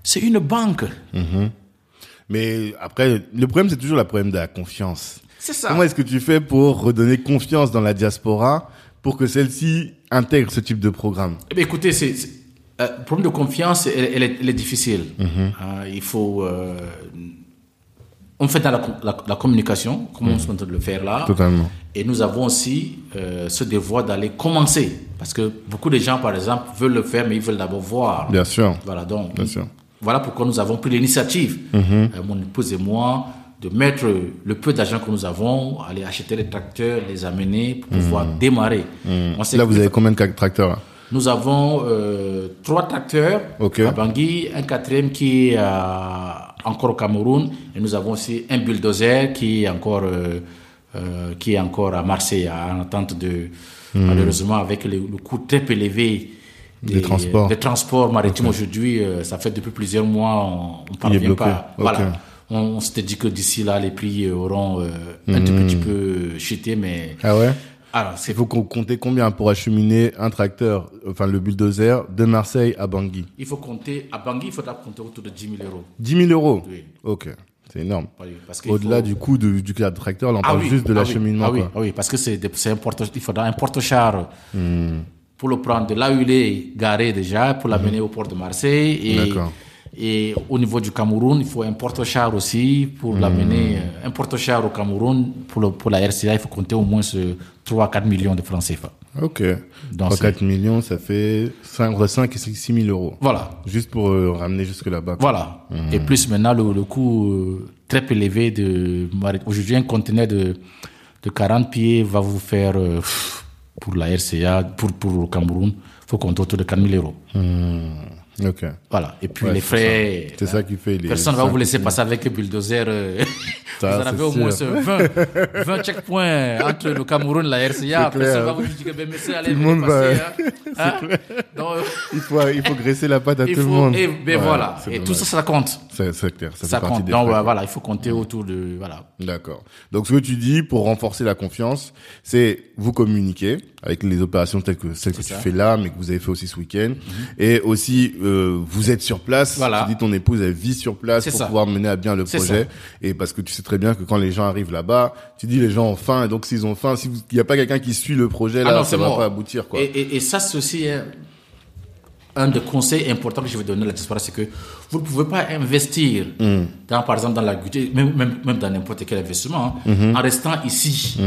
C'est une banque. Mais après, le problème, c'est toujours le problème de la confiance. C'est ça. Comment est-ce que tu fais pour redonner confiance dans la diaspora pour que celle-ci intègre ce type de programme? Eh bien, écoutez, c'est, euh, le problème de confiance, elle, elle est, elle est difficile. Hein, il faut. euh, on fait dans la, com- la- la communication, comme on est en train de le faire là. Totalement. Et nous avons aussi euh, ce devoir d'aller commencer. Parce que beaucoup de gens, par exemple, veulent le faire, mais ils veulent d'abord voir. Bien sûr. Voilà, donc, Bien sûr. voilà pourquoi nous avons pris l'initiative, Mhm. euh, mon épouse et moi, de mettre le peu d'argent que nous avons, aller acheter les tracteurs, les amener pour pouvoir démarrer. On sait Mhm. Là, vous avez combien de tracteurs Nous avons euh, trois tracteurs à Bangui, un quatrième qui est encore au Cameroun, et nous avons aussi un bulldozer qui est encore, euh, euh, qui est encore à Marseille, en attente de, malheureusement, avec le, le coût très élevé Des transports. des transports maritimes aujourd'hui, ça fait depuis plusieurs mois, on ne parvient pas. Voilà. On, on s'était dit que d'ici là, les prix auront euh, un tout petit peu chuté, mais Ah ouais? Alors c'est Il faut qu'on compter combien pour acheminer un tracteur, enfin le bulldozer, de Marseille à Bangui? Il faut compter à Bangui, il faudra compter autour de 10 000 euros. 10 000 euros? Oui. Ok, c'est énorme. Au-delà faut- du coût du tracteur, là, on Ah parle oui, juste de ah oui, l'acheminement. Ah quoi. ah oui, parce que c'est un porte, il faudra un porte-char Hmm. pour le prendre de là où il est garé déjà, pour l'amener au port de Marseille. Hmm. D'accord. Et au niveau du Cameroun, il faut un porte-char aussi pour l'amener. Hmm. euh, Un porte-char au Cameroun, pour, le, pour la RCA, il faut compter au moins ce 3 à 4 millions de francs CFA. Ok. Dans 3-4 millions, ça fait 5, entre 5 et 6 000 euros. Voilà. Juste pour euh, ramener jusque là-bas. Voilà. Et plus maintenant, le, le coût euh, très élevé de. Aujourd'hui, un conteneur de, de 40 pieds va vous faire, euh, pour la RCA, pour, pour le Cameroun, il faut compter autour de 4 000 euros. Ok. Voilà. Et puis Ouais, les frais. C'est ça qui fait les. Personne ne va vous laisser passer avec le bulldozer. Ça, vous en avez au moins sûr. ce 20, 20 checkpoints entre le Cameroun et la RCA. Personne va vous dire que ben, monsieur, allez, Tout le monde passer. va- hein. Hein? Donc, Il faut, il faut graisser la patte à tout faut, le monde. et, ben Ouais, voilà. Et tout ça, ça compte. C'est clair. Ça, Ça fait partie compte. des Donc frais, voilà, il faut compter autour de voilà. D'accord. Donc ce que tu dis pour renforcer la confiance, c'est vous communiquer avec les opérations telles que celles que tu ça. Mhm. fais là, mais que vous avez fait aussi ce week-end, et aussi euh, vous êtes sur place. Voilà. Tu dis ton épouse elle vit sur place pour ça. pouvoir mener à bien le projet, et parce que tu sais très bien que quand les gens arrivent là-bas, tu dis les gens ont faim, et donc s'ils ont faim, si vous- il n'y a pas quelqu'un qui suit le projet là, Ah non, ça c'est va pas aboutir quoi. Et, et, et ça, c'est aussi un, un des conseils importants que je vais donner à la diaspora, c'est que vous ne pouvez pas investir, Hmm. dans, par exemple dans l'agriculture, même, même, même dans n'importe quel investissement, hein, Hmm. en restant ici.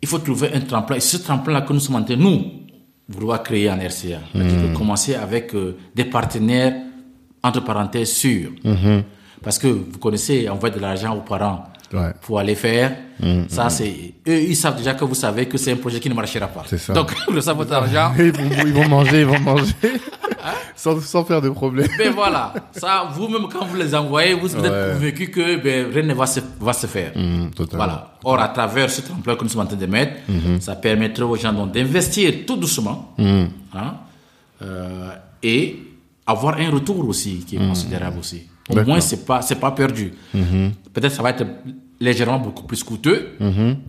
Il faut trouver un tremplin. Et ce tremplin-là que nous sommes en train, nous, vouloir créer en RCA. C'est-à-dire que commencer avec euh, des partenaires, entre parenthèses, sûrs. Parce que vous connaissez, envoyer de l'argent aux parents Ouais. pour aller faire, ça c'est... Eux, ils savent déjà que vous savez que c'est un projet qui ne marchera pas. Ça. Donc, vous savez votre argent. Ils vont, ils vont manger, ils vont manger. sans, sans faire de problème. Ben voilà, ça, vous-même, quand vous les envoyez, vous, vous Ouais. êtes convaincu que ben, rien ne va se, va se faire. Mmh. Voilà. Or, à travers cet emploi que nous sommes en train de mettre, Mhm. ça permettrait aux gens donc d'investir tout doucement Mhm. hein, euh, et avoir un retour aussi qui est considérable aussi. Au Mhm. Mhm. moins, c'est pas c'est pas perdu. Peut-être ça va être légèrement beaucoup plus coûteux,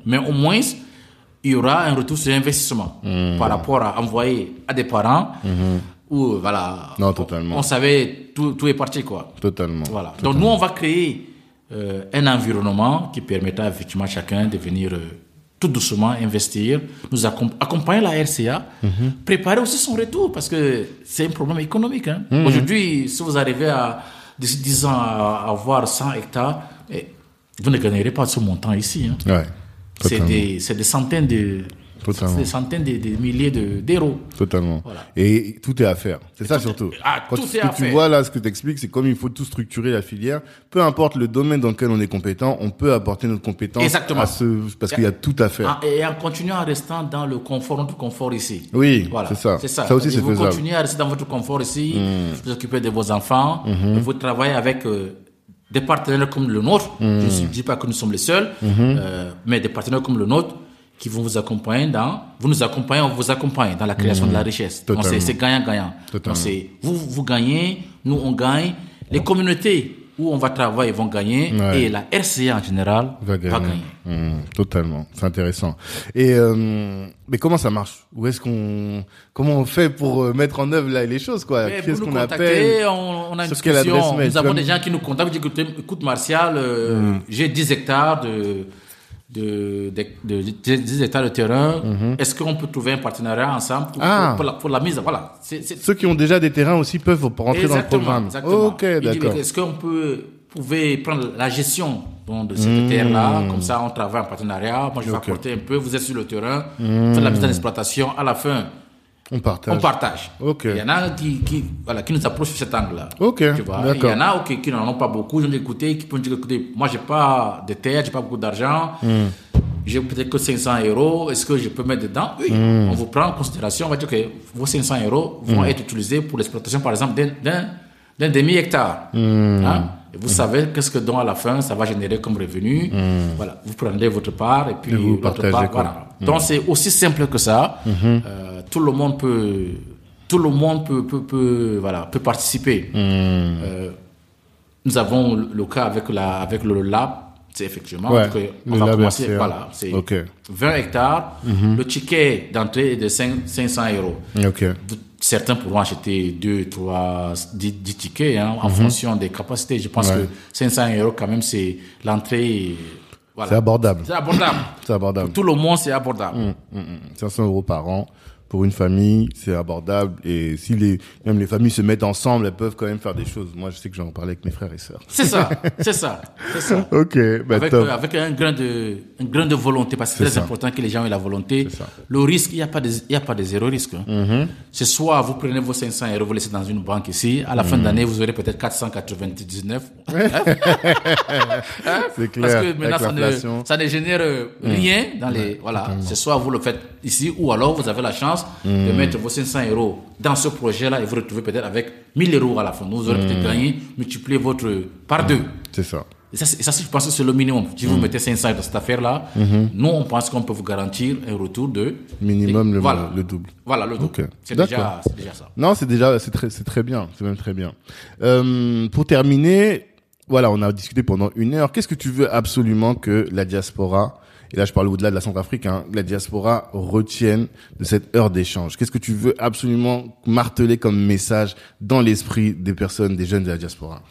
mais au moins il y aura un retour sur investissement Mhm. par rapport à envoyer à des parents où voilà Non, totalement. on, on savait tout, tout est parti quoi. Totalement. Voilà. Donc nous, on va créer euh, un environnement qui permettra effectivement à chacun de venir euh, tout doucement investir, nous accom- accompagner la RCA, préparer aussi son retour parce que c'est un problème économique. hein. Aujourd'hui, si vous arrivez à d'ici 10 ans à avoir 100 hectares, vous ne gagnerez pas ce montant ici. hein. Ouais. C'est des, c'est des centaines de, Totalement. c'est des centaines de, de milliers de- d'euros. Totalement. Voilà. Et tout est à faire. C'est ça tout est- surtout. ah, Quand tout ce est que à tu faire. vois là, ce que tu expliques, c'est comme il faut tout structurer la filière. Peu importe le domaine dans lequel on est compétent, on peut apporter notre compétence Exactement. à ce, parce qu'il y a tout à faire. Ah, et en continuant en restant dans le confort, notre confort ici. Oui, Voilà, c'est ça. C'est ça. Ça aussi, c'est vous faisable. Hmm. continuez à rester dans votre confort ici, vous occupez de vos enfants, et vous travaillez avec euh, des partenaires comme le nôtre. Hmm. Je ne dis pas que nous sommes les seuls, euh, mais des partenaires comme le nôtre qui vont vous accompagner dans, vous nous accompagnez, on vous accompagne dans la création de la richesse. Hmm. Totalement. c'est gagnant-gagnant. Totalement. Donc c'est vous, vous gagnez, nous on gagne, les communautés où on va travailler vont gagner, Ouais. et la RCA en général Va gagner. Mmh, totalement, c'est intéressant. Et euh, mais comment ça marche? Où est-ce qu'on comment on fait pour euh, mettre en œuvre là, les choses quoi? Qu'est-ce qu'on appelle? on, on a une Sur discussion. Nous avons des gens qui nous contactent, disent écoute, écoute Martial, euh, Hmm. j'ai 10 hectares de, de, de, de- 10 hectares de terrain. Est-ce qu'on peut trouver un partenariat ensemble pour, Hmm. Ah. pour, pour la, pour la mise? Voilà. Ceux qui ont déjà des terrains aussi peuvent rentrer dans le programme. exactement. Ok, d'accord. Est-ce qu'on peut pouvez prendre la gestion donc, de cette Hmm. terre-là Comme ça, on travaille en partenariat. Moi, je vais Ok. apporter un peu. Vous êtes sur le terrain, faites la mise en exploitation. À la fin, On partage. on partage. Il y en a qui, qui, voilà, qui nous approchent sur cet angle-là. Ok, Tu vois. Il y en a qui, qui n'en ont pas beaucoup. Ils ont écouté, qui peuvent dire écoutez, moi, j'ai pas de terre, j'ai pas beaucoup d'argent. Hmm. J'ai peut-être que 500 euros. Est-ce que je peux mettre dedans? Oui. Hmm. On vous prend en considération. On va dire que vos 500 euros vont être utilisés pour l'exploitation, par exemple, d'un- demi-hectare. Hmm. Hein? Et vous savez qu'est-ce que, donc, à la fin, ça va générer comme revenu. Voilà. Vous prenez votre part et puis Hmm. Et vous partagez, part. Voilà. Donc, c'est aussi simple que ça. Euh, tout le monde peut, tout le monde peut, peut, peut, voilà, peut participer. Euh, nous avons le, cas avec la, avec le lab. C'est effectivement, Ouais, euh, on va commencer, voilà, c'est Ok. 20 hectares. Le ticket d'entrée est de 5 500 euros. Ok. Certains pourront acheter 2, 3, 10, 10 tickets hein, en fonction des capacités. Je pense. Ouais. que 500 euros, quand même, c'est l'entrée. Voilà. C'est abordable. C'est abordable. C'est abordable. Tout le monde, c'est abordable. Mm, mm, mm. 500 euros par an pour une famille, c'est abordable. Et si les, même les familles se mettent ensemble, elles peuvent quand même faire des choses. Moi, je sais que j'en parlais avec mes frères et sœurs. C'est ça, c'est ça, c'est ça. Ok, bah avec, euh, avec un grain de, un grain de volonté, parce que c'est très ça. important que les gens aient la volonté. Le risque, il n'y a pas de, il y a pas de zéro risque. hein. C'est soit vous prenez vos 500 euros, vous laissez dans une banque ici, à la fin d'année, vous aurez peut-être 499. Hein? C'est clair. Parce que maintenant, ça ne, l'inflation. ça ne génère euh, rien dans les, voilà. C'est soit vous le faites ici, ou alors vous avez la chance de mettre vos 500 euros dans ce projet-là et vous retrouvez peut-être avec 1000 euros à la fin. Vous aurez peut-être gagné, multiplié votre par deux. C'est ça. Et ça, je pense que c'est le minimum. Si vous mettez 500 dans cette affaire-là, nous, on pense qu'on peut vous garantir un retour de... Minimum le, voilà. le double. Voilà, le double. C'est déjà, ça. Non, c'est déjà, c'est très, c'est très bien. C'est même très bien. Euh, pour terminer, voilà, on a discuté pendant une heure. Qu'est-ce que tu veux absolument que la diaspora, et là je parle au-delà de la Centrafrique, hein, la diaspora retienne de cette heure d'échange. Qu'est-ce que tu veux absolument marteler comme message dans l'esprit des personnes, des jeunes de la diaspora?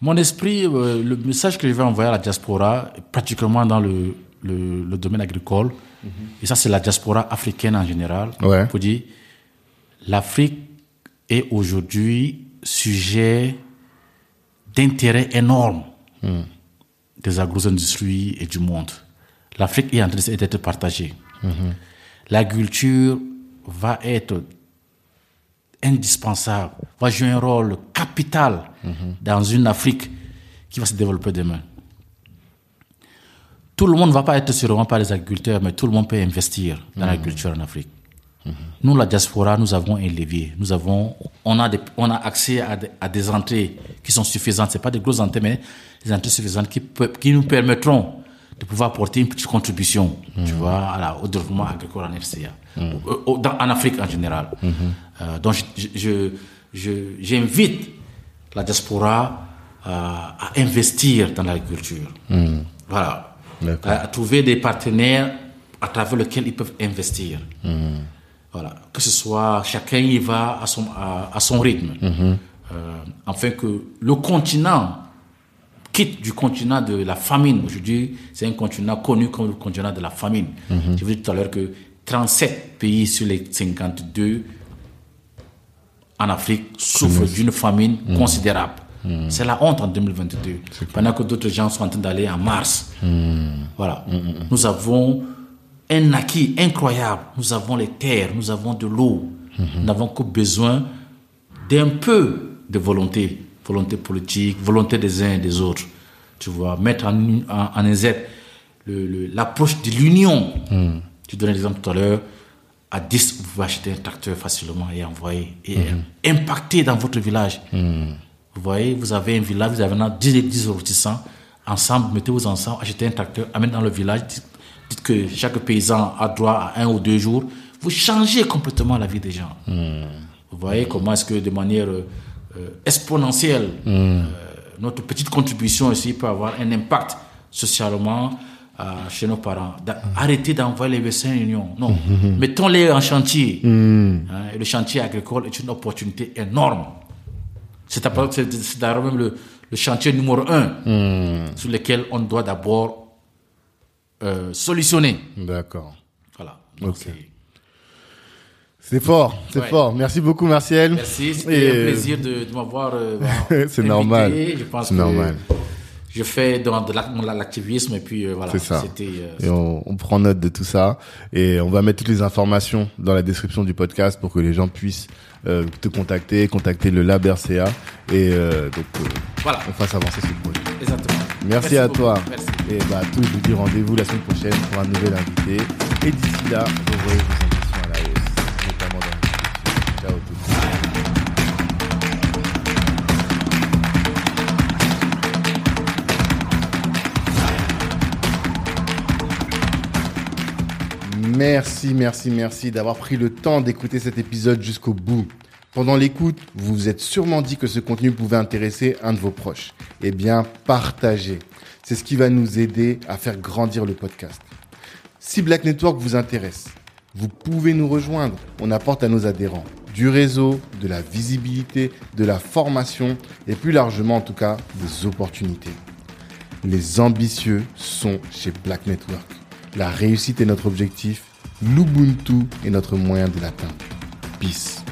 Mon esprit, euh, le message que je vais envoyer à la diaspora, particulièrement dans le, le, le domaine agricole, et ça c'est la diaspora africaine en général, Ouais. pour dire, l'Afrique est aujourd'hui sujet d'intérêt énorme des agro-industries et du monde. L'Afrique est en train d'être partagée. L'agriculture va être indispensable, va jouer un rôle capital dans une Afrique qui va se développer demain. Tout le monde ne va pas être sûrement pas les agriculteurs, mais tout le monde peut investir dans l'agriculture en Afrique. Nous, la diaspora, nous avons un levier. Nous avons, on a, on a accès à des, entrées qui sont suffisantes. C'est pas des grosses entrées, mais des entrées suffisantes qui nous permettront de pouvoir apporter une petite contribution, tu vois, au développement agricole en FCA, en Afrique en général. Euh, donc, je, j'invite la diaspora euh, à investir dans l'agriculture. Voilà. À, trouver des partenaires à travers lesquels ils peuvent investir. Voilà. Que ce soit, chacun y va à son, à, son rythme. Euh, afin que le continent quitte du continent de la famine. Aujourd'hui, c'est un continent connu comme le continent de la famine. Je vous ai dit tout à l'heure que 37 pays sur les 52 en Afrique souffrent d'une famine mhm. considérable. Mhm. C'est la honte en 2022. Pendant que d'autres gens sont en train d'aller en Mars. Mhm. Voilà. Nous avons un acquis incroyable. Nous avons les terres, nous avons de l'eau. Nous n'avons que besoin d'un peu de volonté. Volonté politique, volonté des uns et des autres. Tu vois, mettre en, en, en l'approche de l'union. Tu donnais l'exemple tout à l'heure à 10, vous pouvez acheter un tracteur facilement et envoyer et mhm. impacter dans votre village. Mhm. Vous voyez, vous avez un village, vous avez 10, 10 ressortissants. Ensemble, mettez-vous ensemble, achetez un tracteur, amenez dans le village, dites, que chaque paysan a droit à un ou deux jours. Vous changez complètement la vie des gens. Vous voyez comment est-ce que de manière euh, exponentielle, euh, notre petite contribution ici peut avoir un impact socialement, chez nos parents. Arrêtez d'envoyer les vaissins union. Non. Mettons-les en chantier. Mm. Hein, le chantier agricole est une opportunité énorme. C'est d'ailleurs même le, chantier numéro un mm. sur lequel on doit d'abord euh, solutionner. D'accord. Voilà. C'est fort, c'est fort. Merci beaucoup, Martial. Merci, c'était un plaisir de, m'avoir. Euh, c'est normal. C'est normal je fais dans de l'activisme et puis euh, voilà. C'est ça. Euh, et on, prend note de tout ça et on va mettre toutes les informations dans la description du podcast pour que les gens puissent euh, te contacter, contacter le Lab RCA et donc voilà. on fasse avancer ce projet. Exactement. Merci, à toi. Merci. Et bah tous je vous dis rendez-vous la semaine prochaine pour un nouvel invité. Et d'ici là, vous voyez Merci, merci, merci d'avoir pris le temps d'écouter cet épisode jusqu'au bout. Pendant l'écoute, vous vous êtes sûrement dit que ce contenu pouvait intéresser un de vos proches. Eh bien, partagez. C'est ce qui va nous aider à faire grandir le podcast. Si Black Network vous intéresse, vous pouvez nous rejoindre. On apporte à nos adhérents du réseau, de la visibilité, de la formation et plus largement en tout cas des opportunités. Les ambitieux sont chez Black Network. La réussite est notre objectif L'Ubuntu est notre moyen de l'atteindre. Peace.